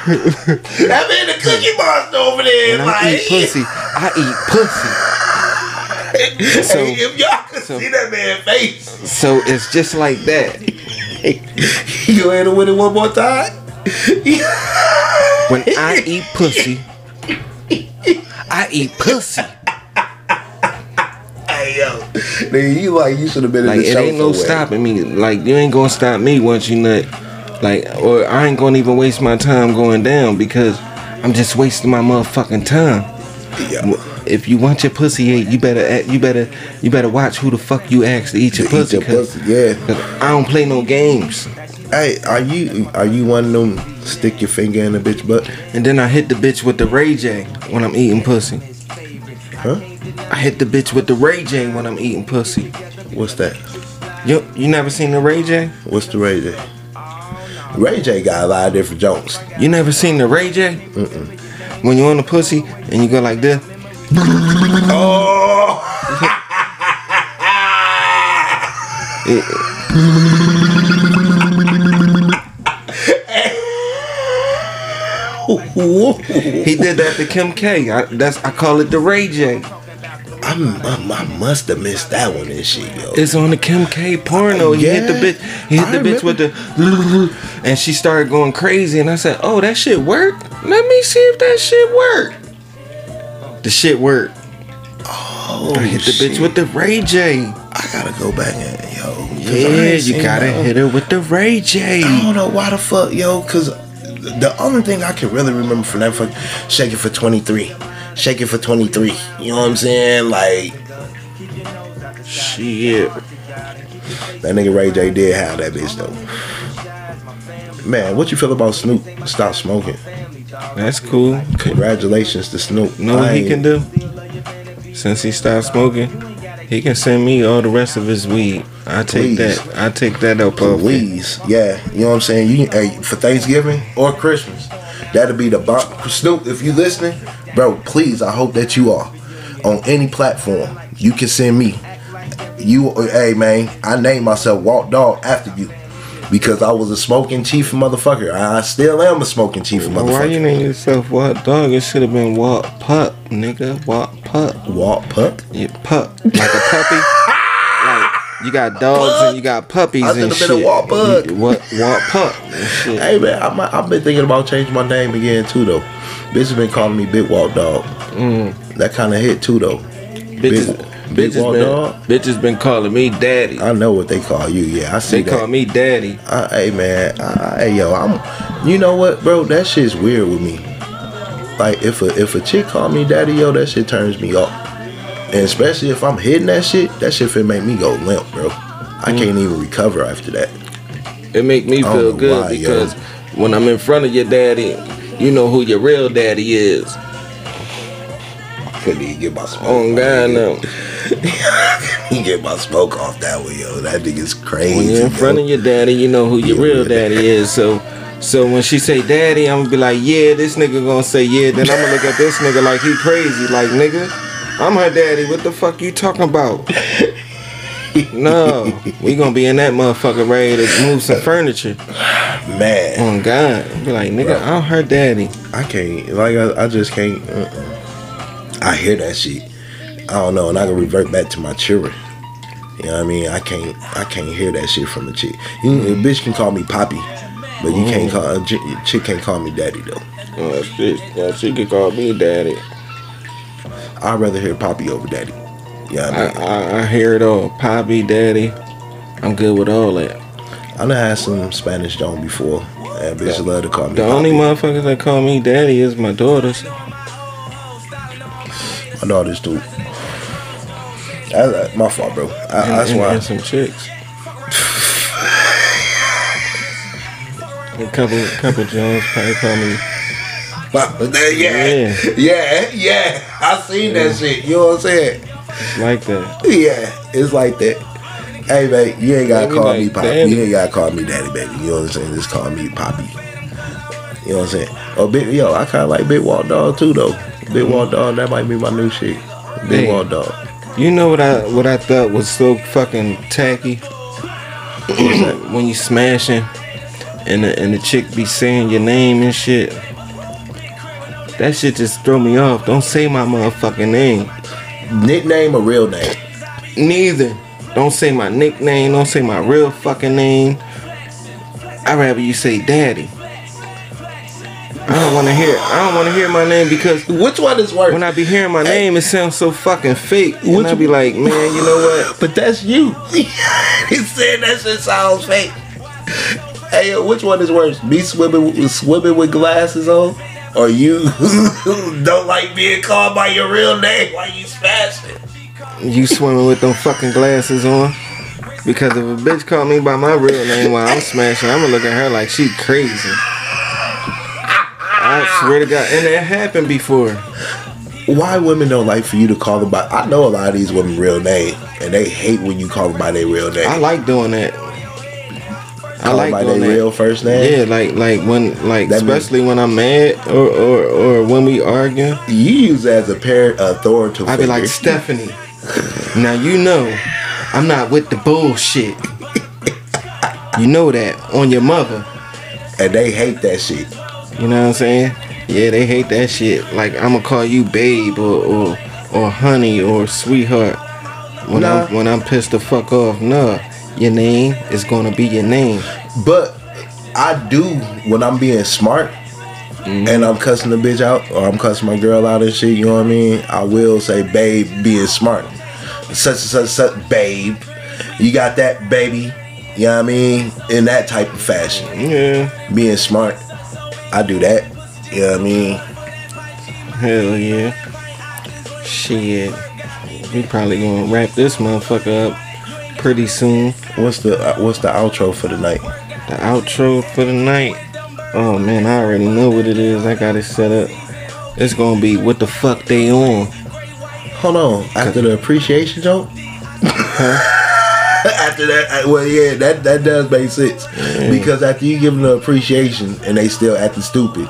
That man the cookie monster over there. eat when I eat pussy. I eat pussy. So hey, if y'all could so- see that man's face, so it's just like that. you go ahead and win it one more time. When I eat pussy, I eat pussy. Hey yo, nigga, you like you should have been Like in the it show ain't no somewhere. stopping me. Like you ain't gonna stop me once you nut. Like or I ain't gonna even waste my time going down because I'm just wasting my motherfucking time. Yeah. If you want your pussy ate, you better act, you better you better watch who the fuck you ask to eat your To eat pussy. your Cause, pussy, yeah. 'cause I don't play no games. Hey, are you are you one of them stick your finger in the bitch butt? And then I hit the bitch with the Ray J when I'm eating pussy. Huh? I hit the bitch with the Ray J when I'm eating pussy. What's that? You you never seen the Ray J? What's the Ray J? Ray J got a lot of different jokes. You never seen the Ray J? When you on the pussy and you go like this. Oh, It, he did that to Kim K. I, that's I call it the Ray J. I'm, I'm, I must have missed that one and shit, yo. It's on the Kim K porno. He hit the bitch. He hit I the bitch with the, and she started going crazy. And I said, "Oh, that shit worked. Let me see if that shit worked." The shit worked. oh, I hit the shit. bitch with the Ray J. I gotta go back and yo. I Yeah, you gotta one. hit her with the Ray J. I don't know why the fuck, yo, cause the only thing I can really remember from that fuck Shake It for 23. Shake It for 23. You know what I'm saying? Like, Shit. that nigga Ray J did have that bitch though. Man, what you feel about Snoop? Stop smoking. That's cool. Congratulations to Snoop. Know what he can do? Since he stopped smoking, he can send me all the rest of his weed. I take Please. that. I take that up. Please, yeah, you know what I'm saying. You hey, for Thanksgiving or Christmas, that'll be the bomb. Snoop, if you listening, bro, please, I hope that you are on any platform. You can send me You, hey man, I named myself Walt Dogg after you because I was a smoking chief motherfucker. I still am a smoking chief motherfucker. Why you name yourself Walt Dogg? It should have been Walt Pup, nigga. Walk Pup. Walk Pup. Yeah, pup. Like a puppy. like you got dogs and you got puppies I and should've been a shit. Walt Pug. You- What Walt Pup and shit. Hey man, I might, I've been thinking about changing my name again too though. Bitches been calling me Big Walt Dogg. Mm. That kind of hit too though. bitches, Big bitches Walt been, Dog? bitches been calling me daddy. I know what they call you. Yeah, I see They that. call me daddy. I, hey man, I, hey yo, I'm. You know what, bro? That shit's weird with me. Like if a if a chick call me daddy, yo, that shit turns me off. And especially if I'm hitting that shit, that shit finna make me go limp, bro. I mm. can't even recover after that. It make me feel good why, yo. because when I'm in front of your daddy, you know who your real daddy is. Couldn't even get my smoke. Oh God, no. He get my smoke off that way, yo. That nigga's crazy. When you're in yo. front of your daddy, you know who your Yeah, real daddy is. So, so when she say daddy, I'm gonna be like, yeah, this nigga gonna say yeah. Then I'm gonna look at this nigga like he crazy. Like nigga, I'm her daddy. What the fuck you talking about? no, we gonna be in that motherfucker ready to move some furniture. man, On God, be like nigga, I'm her daddy. I can't. Like I, I just can't. Uh-uh. I hear that shit. I don't know, and I can revert back to my children. You know what I mean? I can't. I can't hear that shit from a chick. You, a bitch can call me poppy, but you can't oh. call uh, a chick, can't call me daddy though. Oh shit, yeah, she could call me daddy. I'd rather hear poppy over daddy. Yeah, you know I, what I I, I hear it all. Poppy, daddy. I'm good with all that. I done had some Spanish John before. And bitch love to call me. The only motherfuckers that call me daddy is my daughters. my daughters do. I, I- my fault, bro. I, And, that's and- why. and some chicks. A couple, couple Jones probably call me. yeah, yeah, yeah. I seen that shit. You know what I'm saying? like that. Yeah, it's like that. Hey, babe, you ain't gotta call like me poppy. daddy. You ain't gotta call me daddy, baby. You know what I'm saying? Just call me poppy. You know what I'm saying? Oh, big yo, I kind of like Big Walt Dogg too, though. Big Wall mm. Dog, that might be my new shit. Big. Walt Dogg. You know what I what I thought was so fucking tacky? when you smashing and the, and the chick be saying your name and shit. That shit just throw me off. Don't say my motherfucking name. Nickname or real name? Neither. Don't say my nickname. Don't say my real fucking name. I'd rather you say daddy. I don't want to hear. I don't want to hear my name because Which one is worse? when I be hearing my name, it sounds so fucking fake. And I be like, man, you know what? but that's you. he said that shit sounds fake. Hey, which one is worse? Me swimming with, swimming with glasses on, or you don't like being called by your real name while you smashing? You swimming with them fucking glasses on? Because if a bitch called me by my real name while I'm smashing, I'm gonna look at her like she crazy. I swear to God, and that happened before. Why women don't like for you to call them by? I know a lot of these women real name, and they hate when you call them by their real name. I like doing that. I like by doing their that. real first name. Yeah, like like when like That especially when I'm mad or or, or when we argue, You use as a parent authoritative. I be like. Stephanie. Now you know I'm not with the bullshit. You know that on your mother. and they hate that shit. You know what I'm saying? Yeah, they hate that shit. Like I'm gonna call you babe or or, or honey or sweetheart. When Nah. I'm when I'm pissed the fuck off, nah. Your name is gonna be your name. But I do when I'm being smart Mm-hmm. and I'm cussing the bitch out or I'm cussing my girl out and shit, you know what I mean? I will say, babe, being smart. Such and such, such, babe. You got that, baby. You know what I mean? In that type of fashion. Yeah. Being smart. I do that. You know what I mean? Hell yeah. Shit. We probably gonna wrap this motherfucker up pretty soon. What's the uh, what's the outro for the night? The outro for the night. Oh man, I already know what it is. I got it set up. It's gonna be what the fuck they on. Hold on. After the appreciation joke? after that, uh, well, yeah, that that does make sense. Because after you give them the appreciation and they still acting stupid,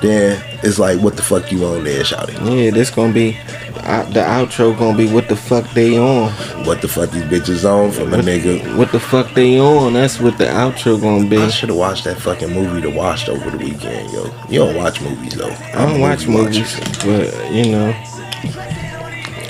then it's like, what the fuck you on there, shouting? Yeah, this gonna be the outro gonna be what the fuck they on. What the fuck these bitches on from a nigga? What the fuck they on? That's what the outro gonna be. I should have watched that fucking movie to watch over the weekend, yo. You don't watch movies though. I don't watch movies, but you know,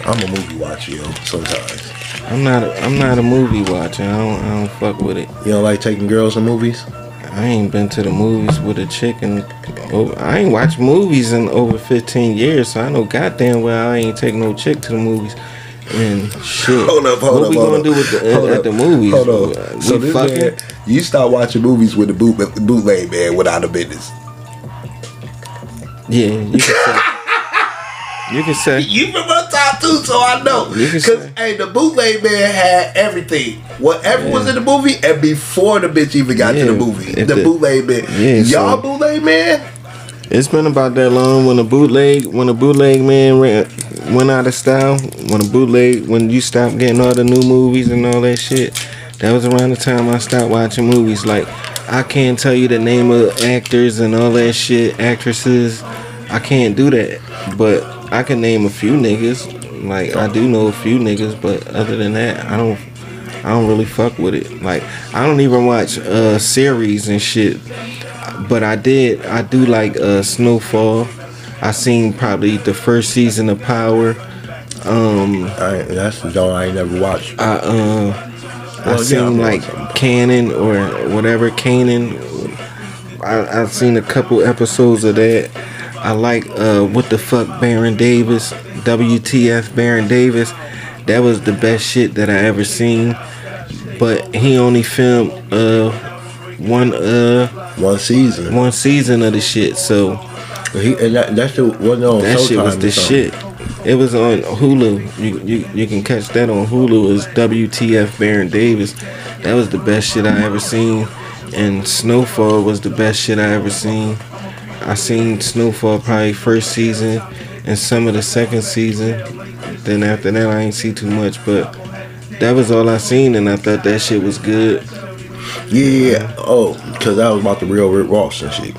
I'm a movie watcher, yo. Sometimes I'm not. A, I'm not a movie watcher. I don't. I don't fuck with it. you don't like taking girls to movies. I ain't been to the movies with a chick and oh, I ain't watched movies in over 15 years, so I know goddamn well I ain't take no chick to the movies. And shit. Hold up, hold what up, we hold gonna up. do with the, Hold at up, the movies? Hold on. We So this fucking? man, you start watching movies with the boot bootleg man without a business. Yeah, you can say. You can say. You from my top two, so I know. Cause hey, the bootleg man had everything. Whatever was in the movie, and before the bitch even got to the movie, the, the- bootleg man. Yeah, Y'all so- bootleg man. It's been about that long when a bootleg when a bootleg man ran, went out of style. When a bootleg when you stopped getting all the new movies and all that shit. That was around the time I stopped watching movies. Like I can't tell you the name of actors and all that shit, actresses. I can't do that. But I can name a few niggas. Like I do know a few niggas, but other than that, I don't I don't really fuck with it. Like I don't even watch uh series and shit. But I did I do like uh Snowfall. I seen probably the first season of Power. Um I that's the joint I ain't never watched. I uh I Well, yeah, seen I'm like. Kanan or whatever Kanan. I I've seen a couple episodes of that. I like uh what the fuck Baron Davis, WTF Baron Davis. That was the best shit that I ever seen. But he only filmed uh one uh One season. one season of the shit, so He, and that, that shit wasn't on that shit was the shit. It was on Hulu. You, you you can catch that on Hulu. Is WTF Baron Davis. That was the best shit I ever seen. And Snowfall was the best shit I ever seen. I seen Snowfall probably first season and some of the second season. Then after that I ain't see too much, but that was all I seen and I thought that shit was good. Yeah, yeah. Oh, because that was about the real Rick Ross and shit.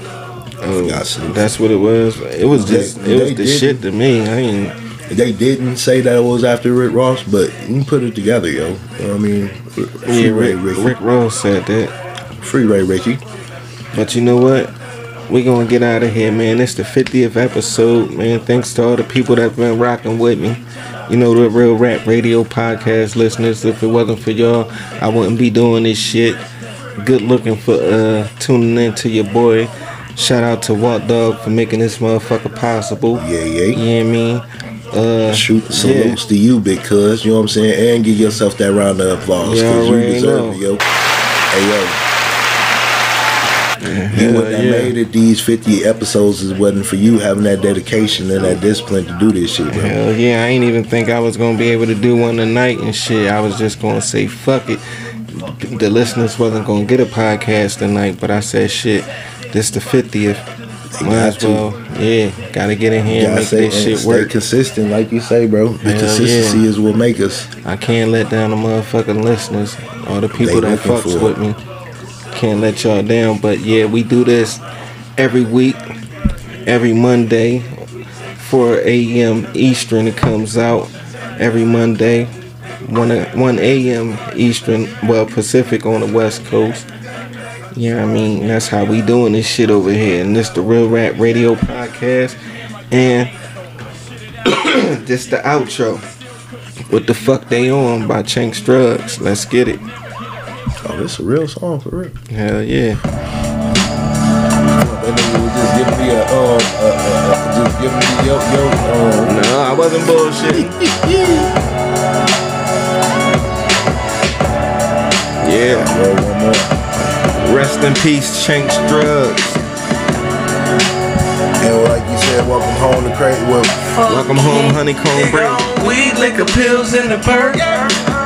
Oh, that's what it was. It was They- just it was the shit to me. I ain't They didn't say that it was after Rick Ross, but you put it together, yo. You know what I mean? Free yeah, Ray Rick, Ricky. Rick Ross said that. Freeway Ricky. But you know what? We're gonna get out of here, man. It's the 50th episode, man. Thanks to all the people that been rocking with me. You know, the Real Rap Radio podcast listeners. If it wasn't for y'all, I wouldn't be doing this shit. Good looking for uh tuning in to your boy. Shout out to Walt Dogg for making this motherfucker possible. Yeah, yeah. You know what I mean? Uh, Shoot yeah. salutes to you, big cuz. You know what I'm saying? And give yourself that round of applause because you already deserve know. it, yo. Hey, yo. You Hell wouldn't have yeah. made it these 50 episodes if it wasn't for you having that dedication and that discipline to do this shit, bro. Hell yeah, I ain't even think I was gonna be able to do one tonight and shit. I was just gonna say fuck it. The listeners wasn't gonna get a podcast tonight, but I said shit. This the fiftieth. They Might got as to. well, yeah. Gotta get in here and make say, this shit stay work. consistent, like you say, bro. The Hell consistency yeah. is what make us. I can't let down the motherfucking listeners or the people They that fucks with me. Can't let y'all down. But yeah, we do this every week, every Monday, 4 a.m. Eastern. It comes out every Monday, 1 1 a.m. Eastern, well Pacific on the West Coast. Yeah, I mean that's how we doing this shit over here, and this the Real Rap Radio podcast, and this the outro. What the fuck they on by Chinx Drugz? Let's get it. Oh, this is a real song for real. Hell yeah. That nigga was just giving me a, um, uh, uh, uh, just giving me yo, yo, um, No, I wasn't bullshit. Yeah. Roll one more. Rest in peace, Chinx Drugz. And like you said, welcome home to Crazy. Well, Welcome home, honeycomb break. Weed, liquor, pills in the perk.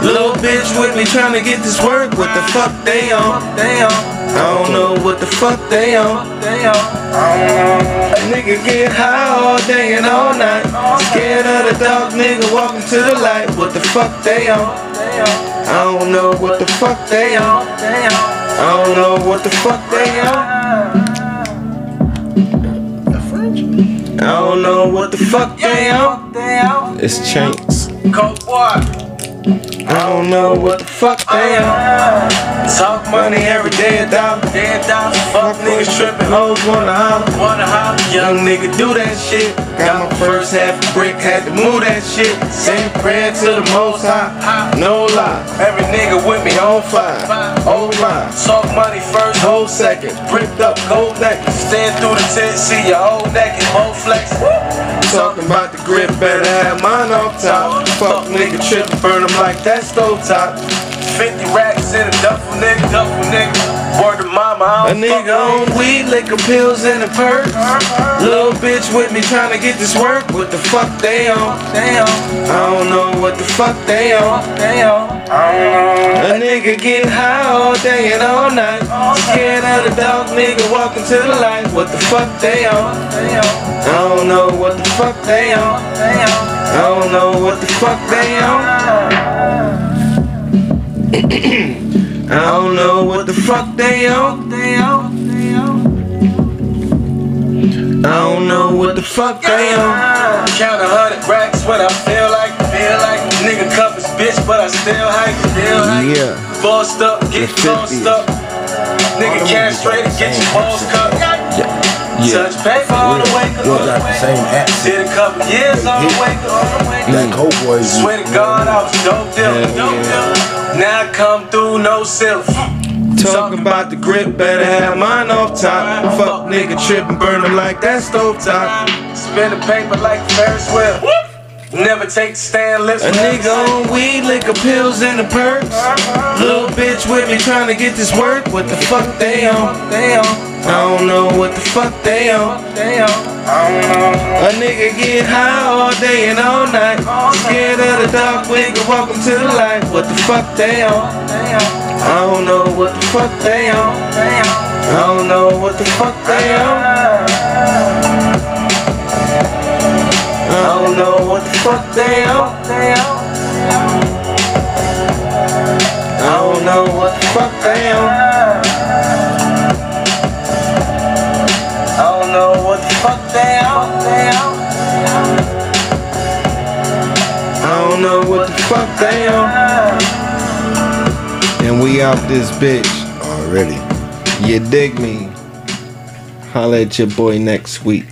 Little bitch with me trying to get this work. What the fuck they on? They on. I don't know what the fuck they on. They on. A nigga get high all day and all night. Scared of the dark nigga walking to the light. What the fuck they on? They on I don't know what the fuck they on. They on I don't know what the fuck they on. I don't know what the fuck they on. It's Chinx. Coke boy. I don't know what the fuck they are. Talk money every day, a dollar. Day a dollar. Fuck niggas tripping. Hoes wanna holler. Wanna holler. Young nigga do that shit. Got my first half a brick, had to move that shit. Send prayer to the most high. No lie. Every nigga with me On fire. Oh my. Talk money first. Whole second. Bricked up, gold neck. Stand through the tent, see your whole naked, whole flex. Talking about the grip, better have mine off top. Fuck nigga trippin', burn 'em like that stove top. 50 racks in a duffel nigga, duffel nigga. Word to mama, I A don't nigga fuck on weed, liquor pills, and a perk. Little bitch with me trying to get this work. What the fuck they on? Damn, I don't know what the fuck they on. damn. I A nigga get high all day and all night. Scared of the dog nigga walking to the light. What the fuck they on? I don't know what the fuck they on. I don't know what the fuck they on. Uh-huh. I don't know what the fuck they on. I don't know what the fuck they on. Count a hundred racks when I feel like, feel like nigga his bitch, but I still hype, still hype. Yeah. Bossed up, get 50. up. Nigga castrated, get your balls cut. Yeah. Touch paper all the way, Still got the same accent. Did a couple years on the way, on the way. That Coke boys. Swear to God, I was dope dealer, Yeah, dope yeah. dealer. Now I come through no silver. Talking about the grip, better have mine off top. Fuck nigga trippin', burn 'em like that stove top. Spin the paper like Ferris wheel. Never take stand, lips. A nigga on weed, liquor pills, and the perks. Little bitch with me trying to get this work. What the fuck they on? Damn, I don't know what the fuck they on. damn. A nigga get high all day and all night. Scared of the dark, nigga, welcome to the light. What the fuck they on? I don't know what the fuck they on. I don't know what the fuck they on. I don't know what the fuck they on. I don't know what the fuck they on. I don't know what the fuck they on. I don't know what the fuck they on. And we out this bitch. Already. You dig me? Holla at your boy next week.